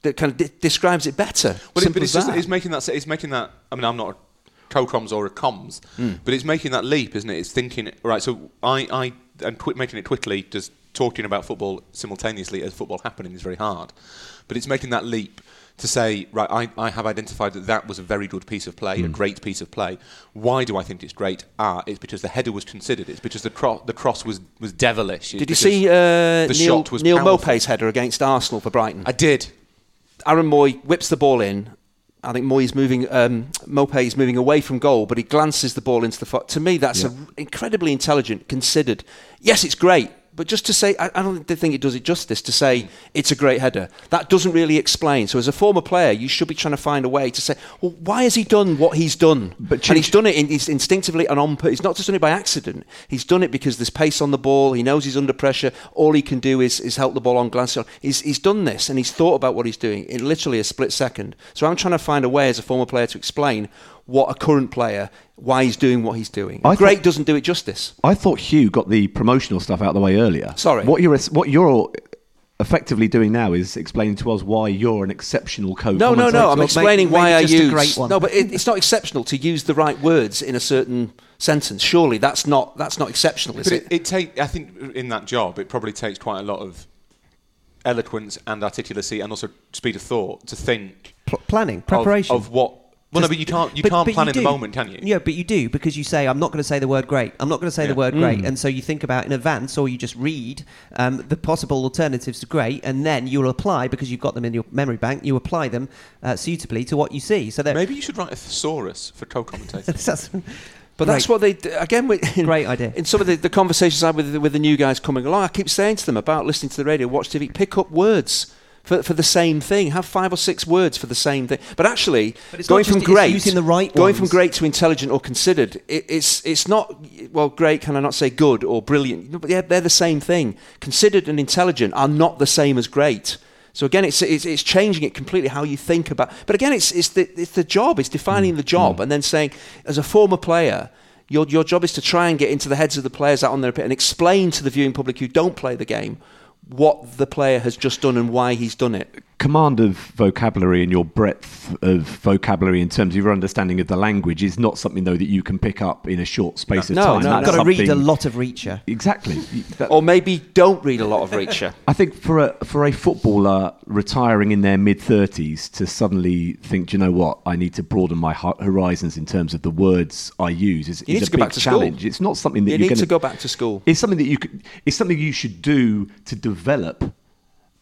that kind of de- describes it better? Well, it, but it's just it's making that it's making that. I mean, I'm not a co-coms or a comms, Hmm. but it's making that leap, isn't it? It's thinking right. So I, I and twi- making it twittly, just talking about football simultaneously as football happening is very hard. But it's making that leap to say, right, I, I have identified that that was a very good piece of play, a great piece of play. Why do I think it's great? Ah, it's because the header was considered. It's because the, cro- the cross was, was devilish. It's Did you see uh, the Neal, shot was Neal. Maupay's header against Arsenal for Brighton? I did. Aaron Mooy whips the ball in. I think Mooy's moving, um, Maupay is moving away from goal, but he glances the ball into the foot. To me, that's a incredibly intelligent, considered. Yes, it's great, but just to say, I, I don't think it does it justice to say it's a great header. That doesn't really explain. So, as a former player, you should be trying to find a way to say, well, why has he done what he's done? But and he's done it in, he's instinctively and on. He's not just done it by accident. He's done it because there's pace on the ball. He knows he's under pressure. All he can do is, is help the ball on glance. He's, he's done this and he's thought about what he's doing in literally a split second. So I'm trying to find a way as a former player to explain what a current player, why he's doing what he's doing. I Great thought- doesn't do it justice. I thought Hugh got the promotional stuff out of the way earlier. Sorry. What you're what you're effectively doing now is explaining to us why you're an exceptional coach. No, no, no. I'm Well, explaining maybe- why maybe I just a use. great one. No, but it, it's not exceptional to use the right words in a certain sentence. Surely that's not that's not exceptional, is But it? it, it take I think in that job it probably takes quite a lot of eloquence and articulacy and also speed of thought to think Pl- planning, of- preparation. of, what. Well, no, but you can't you but- can't but plan in the moment, can you? Yeah, but you do because you say, I'm not going to say the word great. I'm not going to say the Yeah. word great. And so you think about in advance or you just read um, the possible alternatives to great and then you'll apply because you've got them in your memory bank, you apply them uh, suitably to what you see. So Maybe you should write a thesaurus for co-commentators. that's, But that's what they d- again. With, in, Great idea. In some of the, the conversations I had with the, with the new guys coming along, I keep saying to them about listening to the radio, watch TV, pick up words. For, for the same thing, have five or six words for the same thing. But actually, But going from great, right going from great to intelligent or considered, it, it's it's not well. Great, can I not say good or brilliant? No, but yeah, they're the same thing. Considered and intelligent are not the same as great. So again, it's, it's it's changing it completely how you think about. But again, it's it's the it's the job. It's defining the job and then saying, as a former player, your your job is to try and get into the heads of the players out on their pit and explain to the viewing public who don't play the game what the player has just done and why he's done it. Command of vocabulary and your breadth of vocabulary in terms of your understanding of the language is not something though that you can pick up in a short space of time. no, I've got to read a lot of Reacher. Exactly. That- Or maybe don't read a lot of Reacher. I think for a for a footballer retiring in their mid thirties to suddenly think, "Do you know what, I need to broaden my horizons in terms of the words I use is, is a big back to school. challenge. It's not something that you you're need going to go back to school. It's something that you could. It's something you should do to develop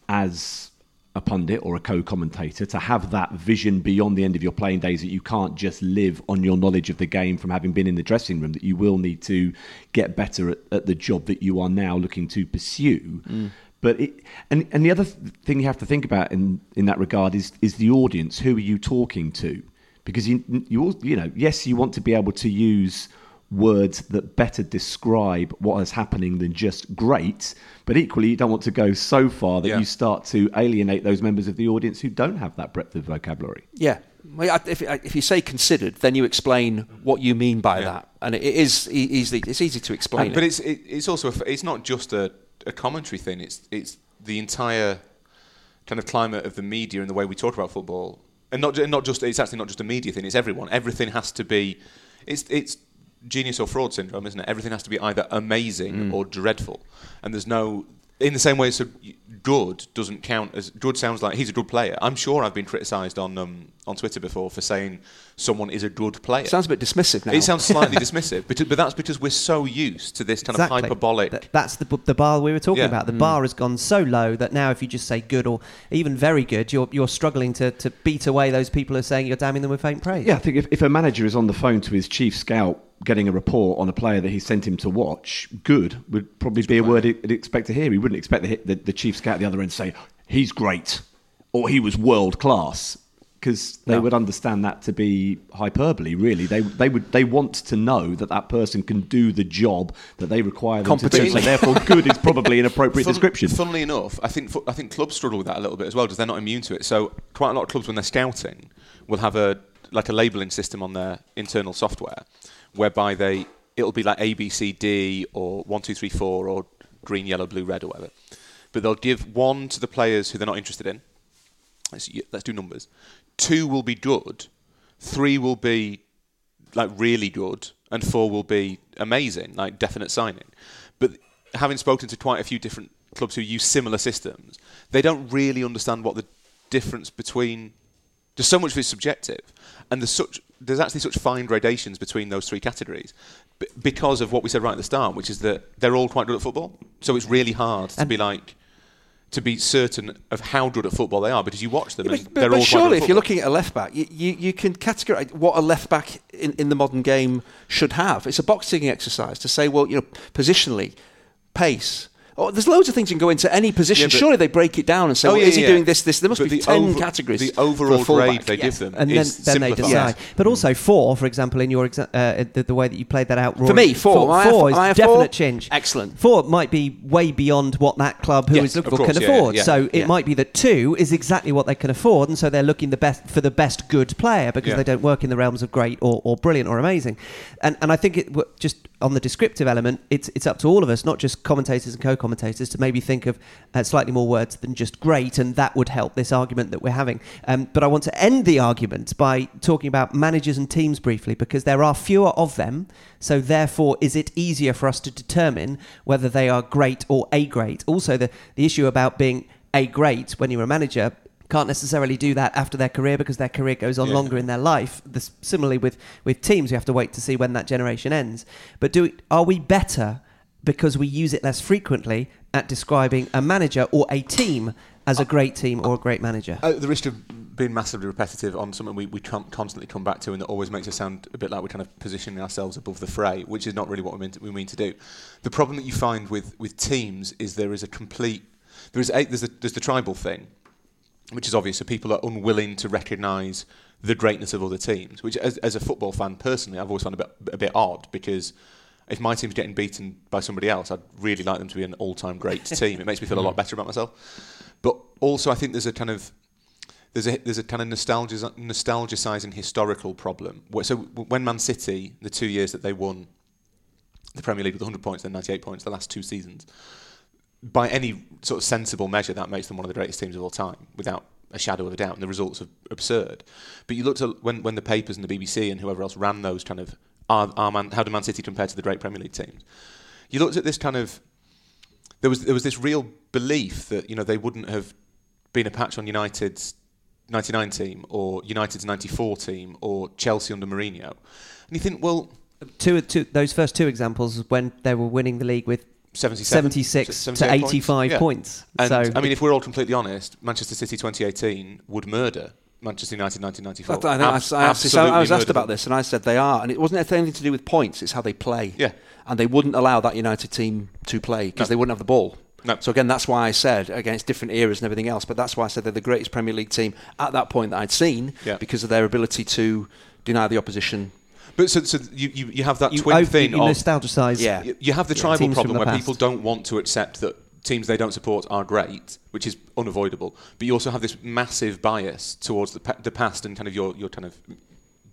as a pundit or a co-commentator to have that vision beyond the end of your playing days that you can't just live on your knowledge of the game from having been in the dressing room that you will need to get better at, at the job that you are now looking to pursue. Mm. But it, and and the other thing you have to think about in in that regard is is the audience. Who are you talking to? Because you you al- you know yes you want to be able to use words that better describe what is happening than just great, but equally you don't want to go so far that Yeah. you start to alienate those members of the audience who don't have that breadth of vocabulary. Yeah. If, if you say considered, then you explain what you mean by Yeah. that, and it is easily it's easy to explain. And- but it. it's it, it's also a f it's not just a, a commentary thing. It's it's the entire kind of climate of the media and the way we talk about football, and not ju- not just it's actually not just a media thing. It's everyone. Everything has to be. It's it's genius or fraud syndrome, isn't it? Everything has to be either amazing or dreadful, and there's no. In the same way, so good doesn't count as good. Sounds like he's a good player. I'm sure I've been criticised on um, on Twitter before for saying someone is a good player. sounds a bit dismissive now. It sounds slightly dismissive, but, but that's because we're so used to this kind of hyperbolic. Th- that's the, b- the bar we were talking Yeah. about. The bar has gone so low that now if you just say good or even very good, you're, you're struggling to, to beat away those people who are saying you're damning them with faint praise. Yeah, I think if, if a manager is on the phone to his chief scout getting a report on a player that he sent him to watch, good would probably be a word he'd expect to hear. He wouldn't expect the, the, the chief scout at the other end to say, he's great or he was world class. because they No. would understand that to be hyperbole. Really, they they would they want to know that that person can do the job that they require them to do. So therefore, good is probably an appropriate Fun- description. Funnily enough, I think I think clubs struggle with that a little bit as well because they're not immune to it. So quite a lot of clubs, when they're scouting, will have a like a labeling system on their internal software, whereby they it'll be like A B C D or one two three four or green yellow blue red or whatever, but they'll give one to the players who they're not interested in. Let's, let's do numbers. Two will be good, three will be like really good, and four will be amazing, like definite signing. But having spoken to quite a few different clubs who use similar systems, they don't really understand what the difference between. There's so much of it subjective, and there's such there's actually such fine gradations between those three categories b- because of what we said right at the start, which is that they're all quite good at football. So it's really hard to And- be like to be certain of how good at football they are because you watch them Yeah, and but, they're but all surely, if you're looking at a left back, you, you, you can categorize what a left back in, in the modern game should have. It's a box ticking exercise to say, well, you know, positionally, pace. Oh, there's loads of things you can go into any position. Yeah, surely they break it down and say, Oh, well, yeah, is he yeah. doing this, this? There must But be the 10 over- categories. The for a overall grade they Yes. give them and then, is then they simplified. decide. But also four, for example, in your exa- uh, the, the way that you played that out. For me, four. Am four four? is Am definite four? change. Excellent. Four might be way beyond what that club who is Yes, looking for course, can yeah, yeah, afford. yeah. So it Yeah. might be that two is exactly what they can afford, and so they're looking the best for the best good player because Yeah. they don't work in the realms of great or, or brilliant or amazing. And and I think it w- just on the descriptive element, it's it's up to all of us, not just commentators and co-commentators, to maybe think of uh, slightly more words than just great, and that would help this argument that we're having. Um, but I want to end the argument by talking about managers and teams briefly because there are fewer of them. So therefore, is it easier for us to determine whether they are great or a great? Also, the the issue about being a great when you're a manager can't necessarily do that after their career because their career goes on Yeah. longer in their life. This, similarly with, with teams, we have to wait to see when that generation ends. But do we, are we better because we use it less frequently at describing a manager or a team as a great team or a great manager? At the risk of being massively repetitive on something we, we con- constantly come back to and that always makes us sound a bit like we're kind of positioning ourselves above the fray, which is not really what we mean to, we mean to do. The problem that you find with, with teams is there is a complete there is a, there's, a, there's the tribal thing, which is obvious. So people are unwilling to recognise the greatness of other teams, which as, as a football fan personally, I've always found a bit, a bit odd because if my team's getting beaten by somebody else, I'd really like them to be an all-time great team. It makes me feel a lot better about myself. But also, I think there's a kind of there's a there's a kind of nostalgia nostalgicizing historical problem. So when Man City, the two years that they won the Premier League with 100 points, then 98 points, the last two seasons, by any sort of sensible measure, that makes them one of the greatest teams of all time, without a shadow of a doubt. And the results are absurd. But you looked at when when the papers and the BBC and whoever else ran those kind of are, are Man, how do Man City compare to the great Premier League teams? You looked at this kind of there was there was this real belief that you know they wouldn't have been a patch on United's 99 team or United's 94 team or Chelsea under Mourinho. And you think, well, two, two, those first two examples when they were winning the league with 77, 76 to 78 points. 85 Yeah. points. And so I mean, if we're all completely honest, Manchester City 2018 would murder Manchester United 1994. I, I, know, Abs- I, asked this- I was asked about this, and I said they are, and it wasn't anything to do with points. It's how they play. Yeah. and they wouldn't allow that United team to play because No. they wouldn't have the ball. No. So again, that's why I said against different eras and everything else. But that's why I said they're the greatest Premier League team at that point that I'd seen Yeah. because of their ability to deny the opposition. But so, so you, you, you have that you, twin thing you of nostalgicise. Yeah. You- You have the Yeah, tribal problem where past. people don't want to accept that teams they don't support are great, which is unavoidable. But you also have this massive bias towards the, pa- the past and kind of your, your kind of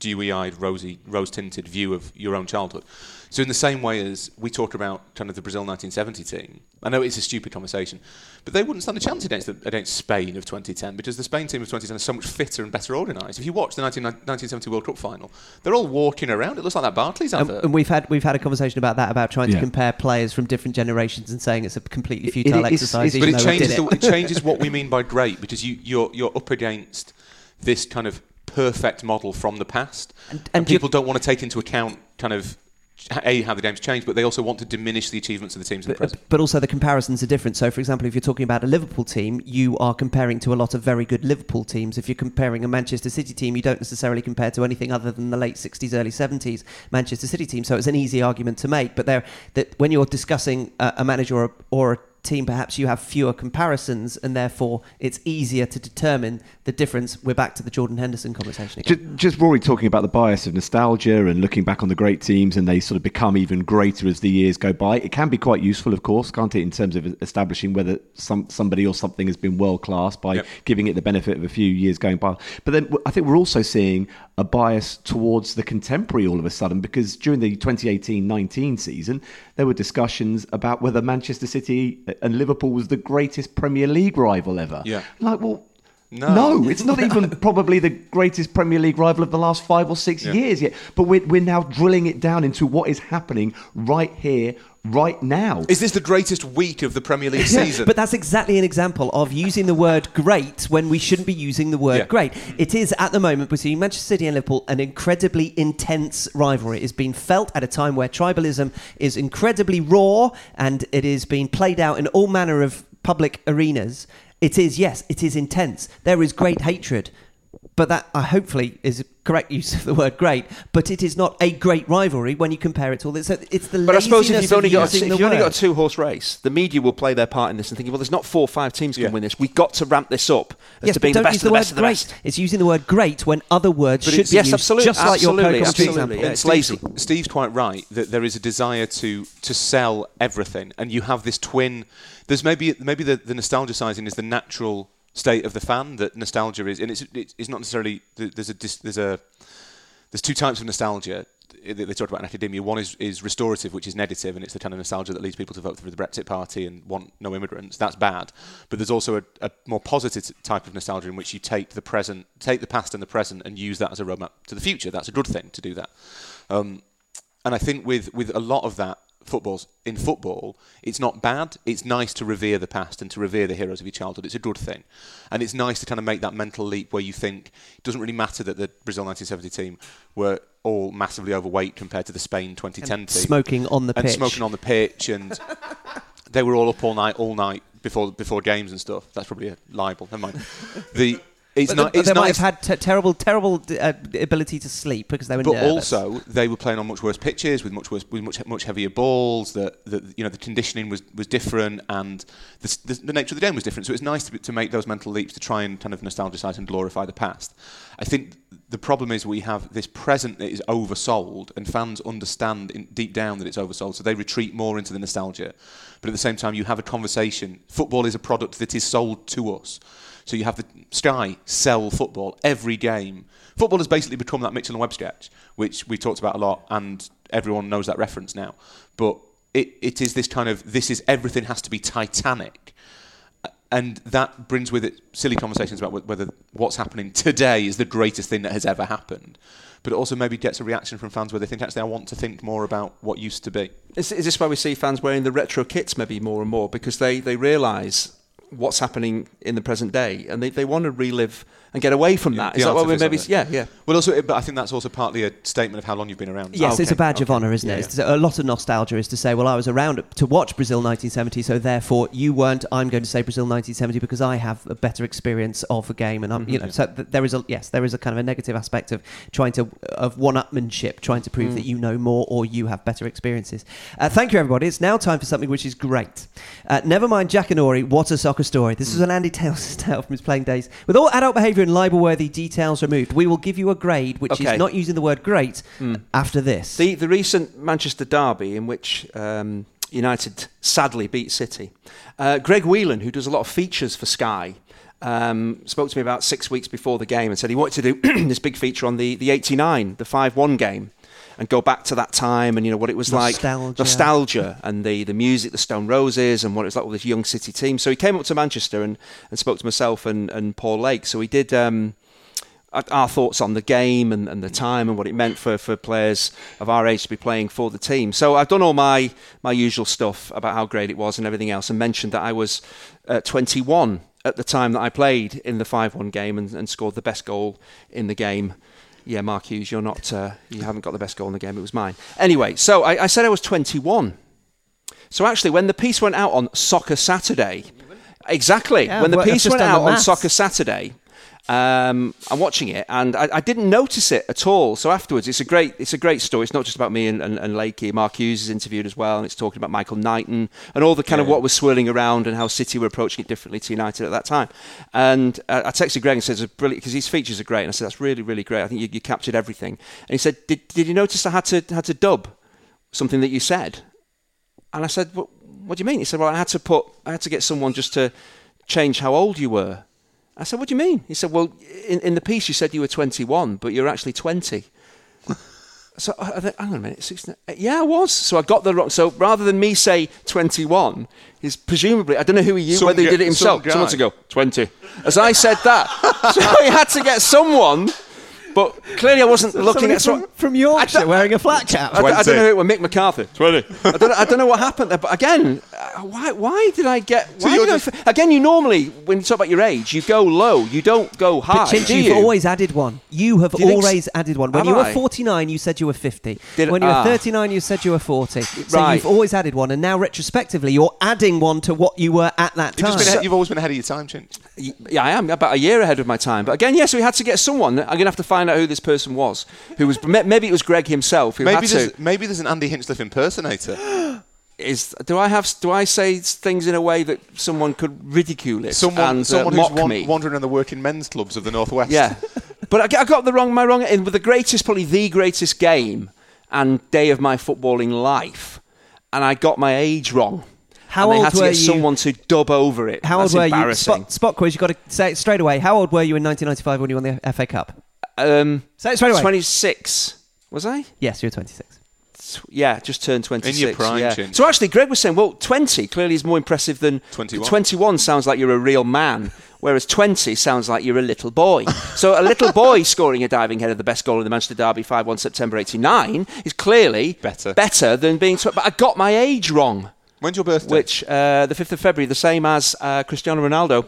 dewy-eyed, rosy, rose-tinted view of your own childhood. So in the same way as we talk about kind of the Brazil 1970 team, I know it's a stupid conversation, but they wouldn't stand a chance against the, against Spain of 2010 because the Spain team of 2010 is so much fitter and better organised. If you watch the 19, 1970 World Cup final, they're all walking around. It looks like that Barclays And, advert. and we've had we've had a conversation about that about trying to compare players from different generations and saying it's a completely It- futile exercise. it's- but even it changes, did the, it. it changes what we mean by great because you, you're you're up against this kind of perfect model from the past, and, and you- people don't want to take into account kind of a how the game's changed, but they also want to diminish the achievements of the teams in the But, uh, present. but also the comparisons are different. So, for example, if you're talking about a Liverpool team, you are comparing to a lot of very good Liverpool teams. If you're comparing a Manchester City team, you don't necessarily compare to anything other than the late 60s, early 70s Manchester City team. So it's an easy argument to make. But there, that when you're discussing a, a manager or a, or a team, perhaps you have fewer comparisons, and therefore it's easier to determine the difference. We're back to the Jordan Henderson conversation again. Just, just Rory talking about the bias of nostalgia and looking back on the great teams, and they sort of become even greater as the years go by. It can be quite useful, of course, can't it, in terms of establishing whether some somebody or something has been world class by Yep. giving it the benefit of a few years going by. But then I think we're also seeing a bias towards the contemporary all of a sudden because during the 2018-19 season there were discussions about whether Manchester City and Liverpool was the greatest Premier League rival ever. Yeah. Like, well, No. no, it's not even probably the greatest Premier League rival of the last five or six Yeah. years yet. But we're, we're now drilling it down into what is happening right here, right now. Is this the greatest week of the Premier League Yeah, season? But that's exactly an example of using the word great when we shouldn't be using the word Yeah. great. It is at the moment between Manchester City and Liverpool an incredibly intense rivalry. It is being felt at a time where tribalism is incredibly raw and it is being played out in all manner of public arenas. It is, yes, it is intense. There is great hatred. But that uh, hopefully is a correct use of the word great. But it is not a great rivalry when you compare it to all this. So it's the But I suppose if you've only got a, if you've only got a two horse race, the media will play their part in this and thinking, well, there's not four or five teams can Yeah. win this. We've got to ramp this up as Yes, to being the best of the the word best of the great. best. It's using the word great when other words But should it's- be Yes, used, absolutely, just like your absolutely, Coke absolutely, example. yeah. It's lazy. Steve's quite right that there is a desire to to sell everything, and you have this twin. There's maybe maybe the, the nostalgicizing is the natural state of the fan that nostalgia is, and it's it's, not necessarily there's a there's a there's two types of nostalgia. that They talked about in academia. One is, is restorative, which is negative, and it's the kind of nostalgia that leads people to vote for the Brexit Party and want no immigrants. That's bad. But there's also a, a more positive type of nostalgia in which you take the present, take the past and the present, and use that as a roadmap to the future. That's a good thing to do that. Um, and I think with with a lot of that footballs in football, it's not bad. It's nice to revere the past and to revere the heroes of your childhood. It's a good thing, and it's nice to kind of make that mental leap where you think it doesn't really matter that the Brazil 1970 team were all massively overweight compared to the Spain 2010 team, Smoking on the and pitch. smoking on the pitch, and they were all up all night, all night before before games and stuff. That's probably a libel. Never mind. The it's But not. they, It's they might have had t- terrible, terrible uh, ability to sleep because they were but nervous. also they were playing on much worse pitches with much worse with much much heavier balls. That that you know the conditioning was, was different and the, the, the nature of the game was different. So it's nice to, to make those mental leaps to try and kind of nostalgicize and glorify the past. I think the problem is we have this present that is oversold and fans understand in, deep down that it's oversold, so they retreat more into the nostalgia. But at the same time, you have a conversation. Football is a product that is sold to us. So you have the Sky sell football every game. Football has basically become that Mitchell and Webb sketch, which we talked about a lot, and everyone knows that reference now. But it, it is this kind of this is everything has to be Titanic, and that brings with it silly conversations about whether what's happening today is the greatest thing that has ever happened. But it also maybe gets a reaction from fans where they think actually I want to think more about what used to be. Is, is this why we see fans wearing the retro kits maybe more and more because they, they realise what's happening in the present day. And they, they want to relive and get away from that. The that what we artifice maybe? Yeah, yeah. Well, also, but I think that's also partly a statement of how long you've been around. Yes, it's a Okay, badge of honour, isn't Yeah, it? It's a lot of nostalgia is to say, well, I was around to watch Brazil 1970, so therefore you weren't. I'm going to say Brazil 1970 because I have a better experience of the game, and I'm, you know, so there is a yes, there is a kind of a negative aspect of trying to of one-upmanship, trying to prove that you know more or you have better experiences. Uh, thank you, everybody. It's now time for something which is great. Uh, never mind Jackanory. What a soccer story! This is an Andy Taylor's tale from his playing days. With all adult behaviour and libel-worthy details removed, we will give you a grade which Okay. is not using the word great after this. The the recent Manchester derby in which um, United sadly beat City. Uh, Greg Whelan, who does a lot of features for Sky, um, spoke to me about six weeks before the game and said he wanted to do this big feature on the the '89, the five-one game. And go back to that time, and you know what it was like, Nostalgia. nostalgia, and the, the music, the Stone Roses, and what it was like with this young City team. So he came up to Manchester and, and spoke to myself and, and Paul Lake. So he did um, our- our thoughts on the game and, and the time and what it meant for, for players of our age to be playing for the team. So I've done all my, my usual stuff about how great it was and everything else and mentioned that I was uh, 21 at the time that I played in the 5-1 game and, and scored the best goal in the game. Yeah, Mark Hughes, you're not, uh, you haven't got the best goal in the game. It was mine. Anyway, so I, I said I was 21. So actually, when the piece went out on Soccer Saturday, exactly, Yeah, when the well, piece went out on. Soccer Saturday, Um, I'm watching it, and I, I didn't notice it at all. So afterwards, it's a great, it's a great story. It's not just about me and, and, and Lakey. Mark Hughes is interviewed as well, and it's talking about Michael Knighton and all the kind of what was swirling around and how City were approaching it differently to United at that time. And uh, I texted Greg and said, "It's brilliant," because his features are great. And I said, "That's really, really great. I think you, you captured everything." And he said, "Did, did you notice I had to had to dub something that you said?" And I said, what, what do you mean? He said, well, I had to put, I had to get someone just to change how old you were. I said, what do you mean? He said, well, in, in the piece you said you were 21, but you're actually 20. so I I thought, hang on a minute, 16, uh, yeah, I was. So I got the wrong. So rather than me say 21, he's presumably, I don't know who he used, whether he did it himself. some guy. Someone to go, 20. As I said that. so he had to get someone, but clearly I wasn't looking at. so- from, from Yorkshire wearing a flat cap. I, don't- I don't know who it was. Mick McCarthy. Twenty. I don't, I don't know what happened there, but again, uh, why? Why did I get? Why you're did I just- f- again, you normally when you talk about your age, you go low. You don't go high. But Chinch, do you've you? always added one. You have you think s- always added one. When Have you were I? 49, you said you were 50. Did- when you were ah. 39, you said you were 40. So Right. you've always added one, and now retrospectively, you're adding one to what you were at that You've, time. been you've always been ahead of your time, Chinch. Yeah, I am about a year ahead of my time. But again, yes, we had to get someone. I'm gonna have to find out who this person was. Who was? Maybe it was Greg himself. Who Maybe had there's, to. maybe there's an Andy Hinchcliffe impersonator. Is do I have? Do I say things in a way that someone could ridicule it Someone, and uh, someone mock who's wan- me? wandering around the working men's clubs of the northwest. Yeah, but I, got- I got the wrong my wrong in with the greatest, probably the greatest game and day of my footballing life, and I got my age wrong. How and they old had to were get you- someone to dub over it. How That's old were you? Spot, spot quiz, you've got to say it straight away. How old were you in 1995 when you won the FA Cup? Um, Say it straight away. Twenty-six. Was I? Yes, you're 26. Tw- Yeah, just turned 26. prime, yeah. Chinch. So actually, Greg was saying, well, 20 clearly is more impressive than 21. 21 sounds like you're a real man, whereas 20 sounds like you're a little boy. so a little boy scoring a diving header, the best goal in the Manchester Derby 5 1 September 89, is clearly Better. better than being. Tw- but I got my age wrong, When's your birthday? which uh, the 5th of February, the same as uh, Cristiano Ronaldo,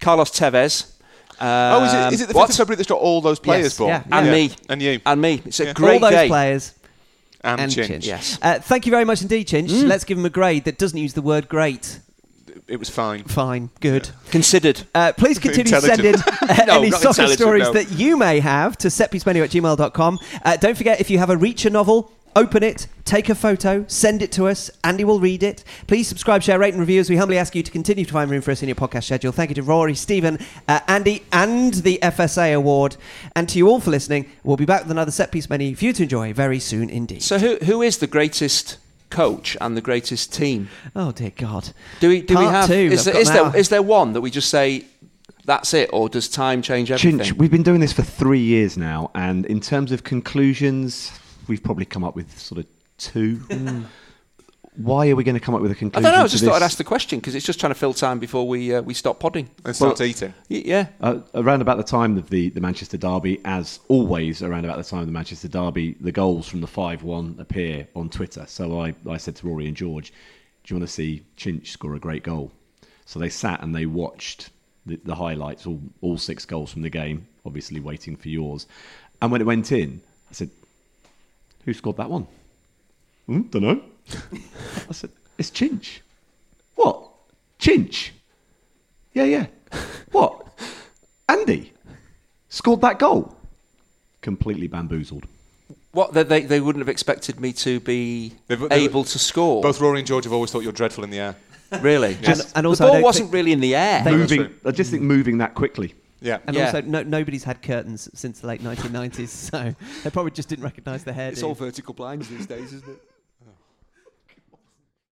Carlos Tevez. Oh, is it, is it the 5th what? of February that's got all those players Yes, born? yeah, And yeah. me. And you. And me. It's a Yeah. great All those day. players And, and Chinch. Chinch. Yes. Uh, thank you very much indeed, Chinch. Mm. Let's give him a grade that doesn't use the word great. It was fine. Fine, good. Considered. Uh, please continue to send in uh, No, any soccer stories no. that you may have to setpiecemenu at gmail.com. Uh, don't forget, if you have a Reacher novel, open it, take a photo, send it to us. Andy will read it. Please subscribe, share, rate, and review as we humbly ask you to continue to find room for us in your podcast schedule. Thank you to Rory, Stephen, uh, Andy, and the FSA Award. And to you all for listening. We'll be back with another set piece menu for you to enjoy very soon indeed. So who who is the greatest coach and the greatest team? oh, dear God. Do we do we have? two. Is, I've there, got is there now. is there one that we just say that's it, or does time change everything? Chinch, we've been doing this for three years now, and in terms of conclusions, we've probably come up with sort of two. Why are we going to come up with a I conclusion? I don't know. I to just thought I'd ask the question because it's just trying to fill time before we uh, we stop podding. And start Well- eating. Y- Yeah. Uh, around about the time of the, the Manchester Derby, as always, around about the time of the Manchester Derby, the goals from the 5 1 appear on Twitter. So I, I said to Rory and George, Do you want to see Chinch score a great goal? So they sat and they watched the, the highlights, all, all six goals from the game, obviously waiting for yours. And when it went in, I said, Who scored that one? Hmm, don't know. I said, It's Chinch. What? Chinch? Yeah, yeah. What? Andy scored that goal. Completely bamboozled. What they, they they wouldn't have expected me to be They've- they've- able to score. Both Rory and George have always thought you're dreadful in the air. really. And- and also the I ball don't wasn't really in the air. Moving. I just think moving that quickly. Yeah. And Yeah. also, no, nobody's had curtains since the late 1990s, so they probably just didn't recognise the hair. it's all vertical blinds these days, isn't it?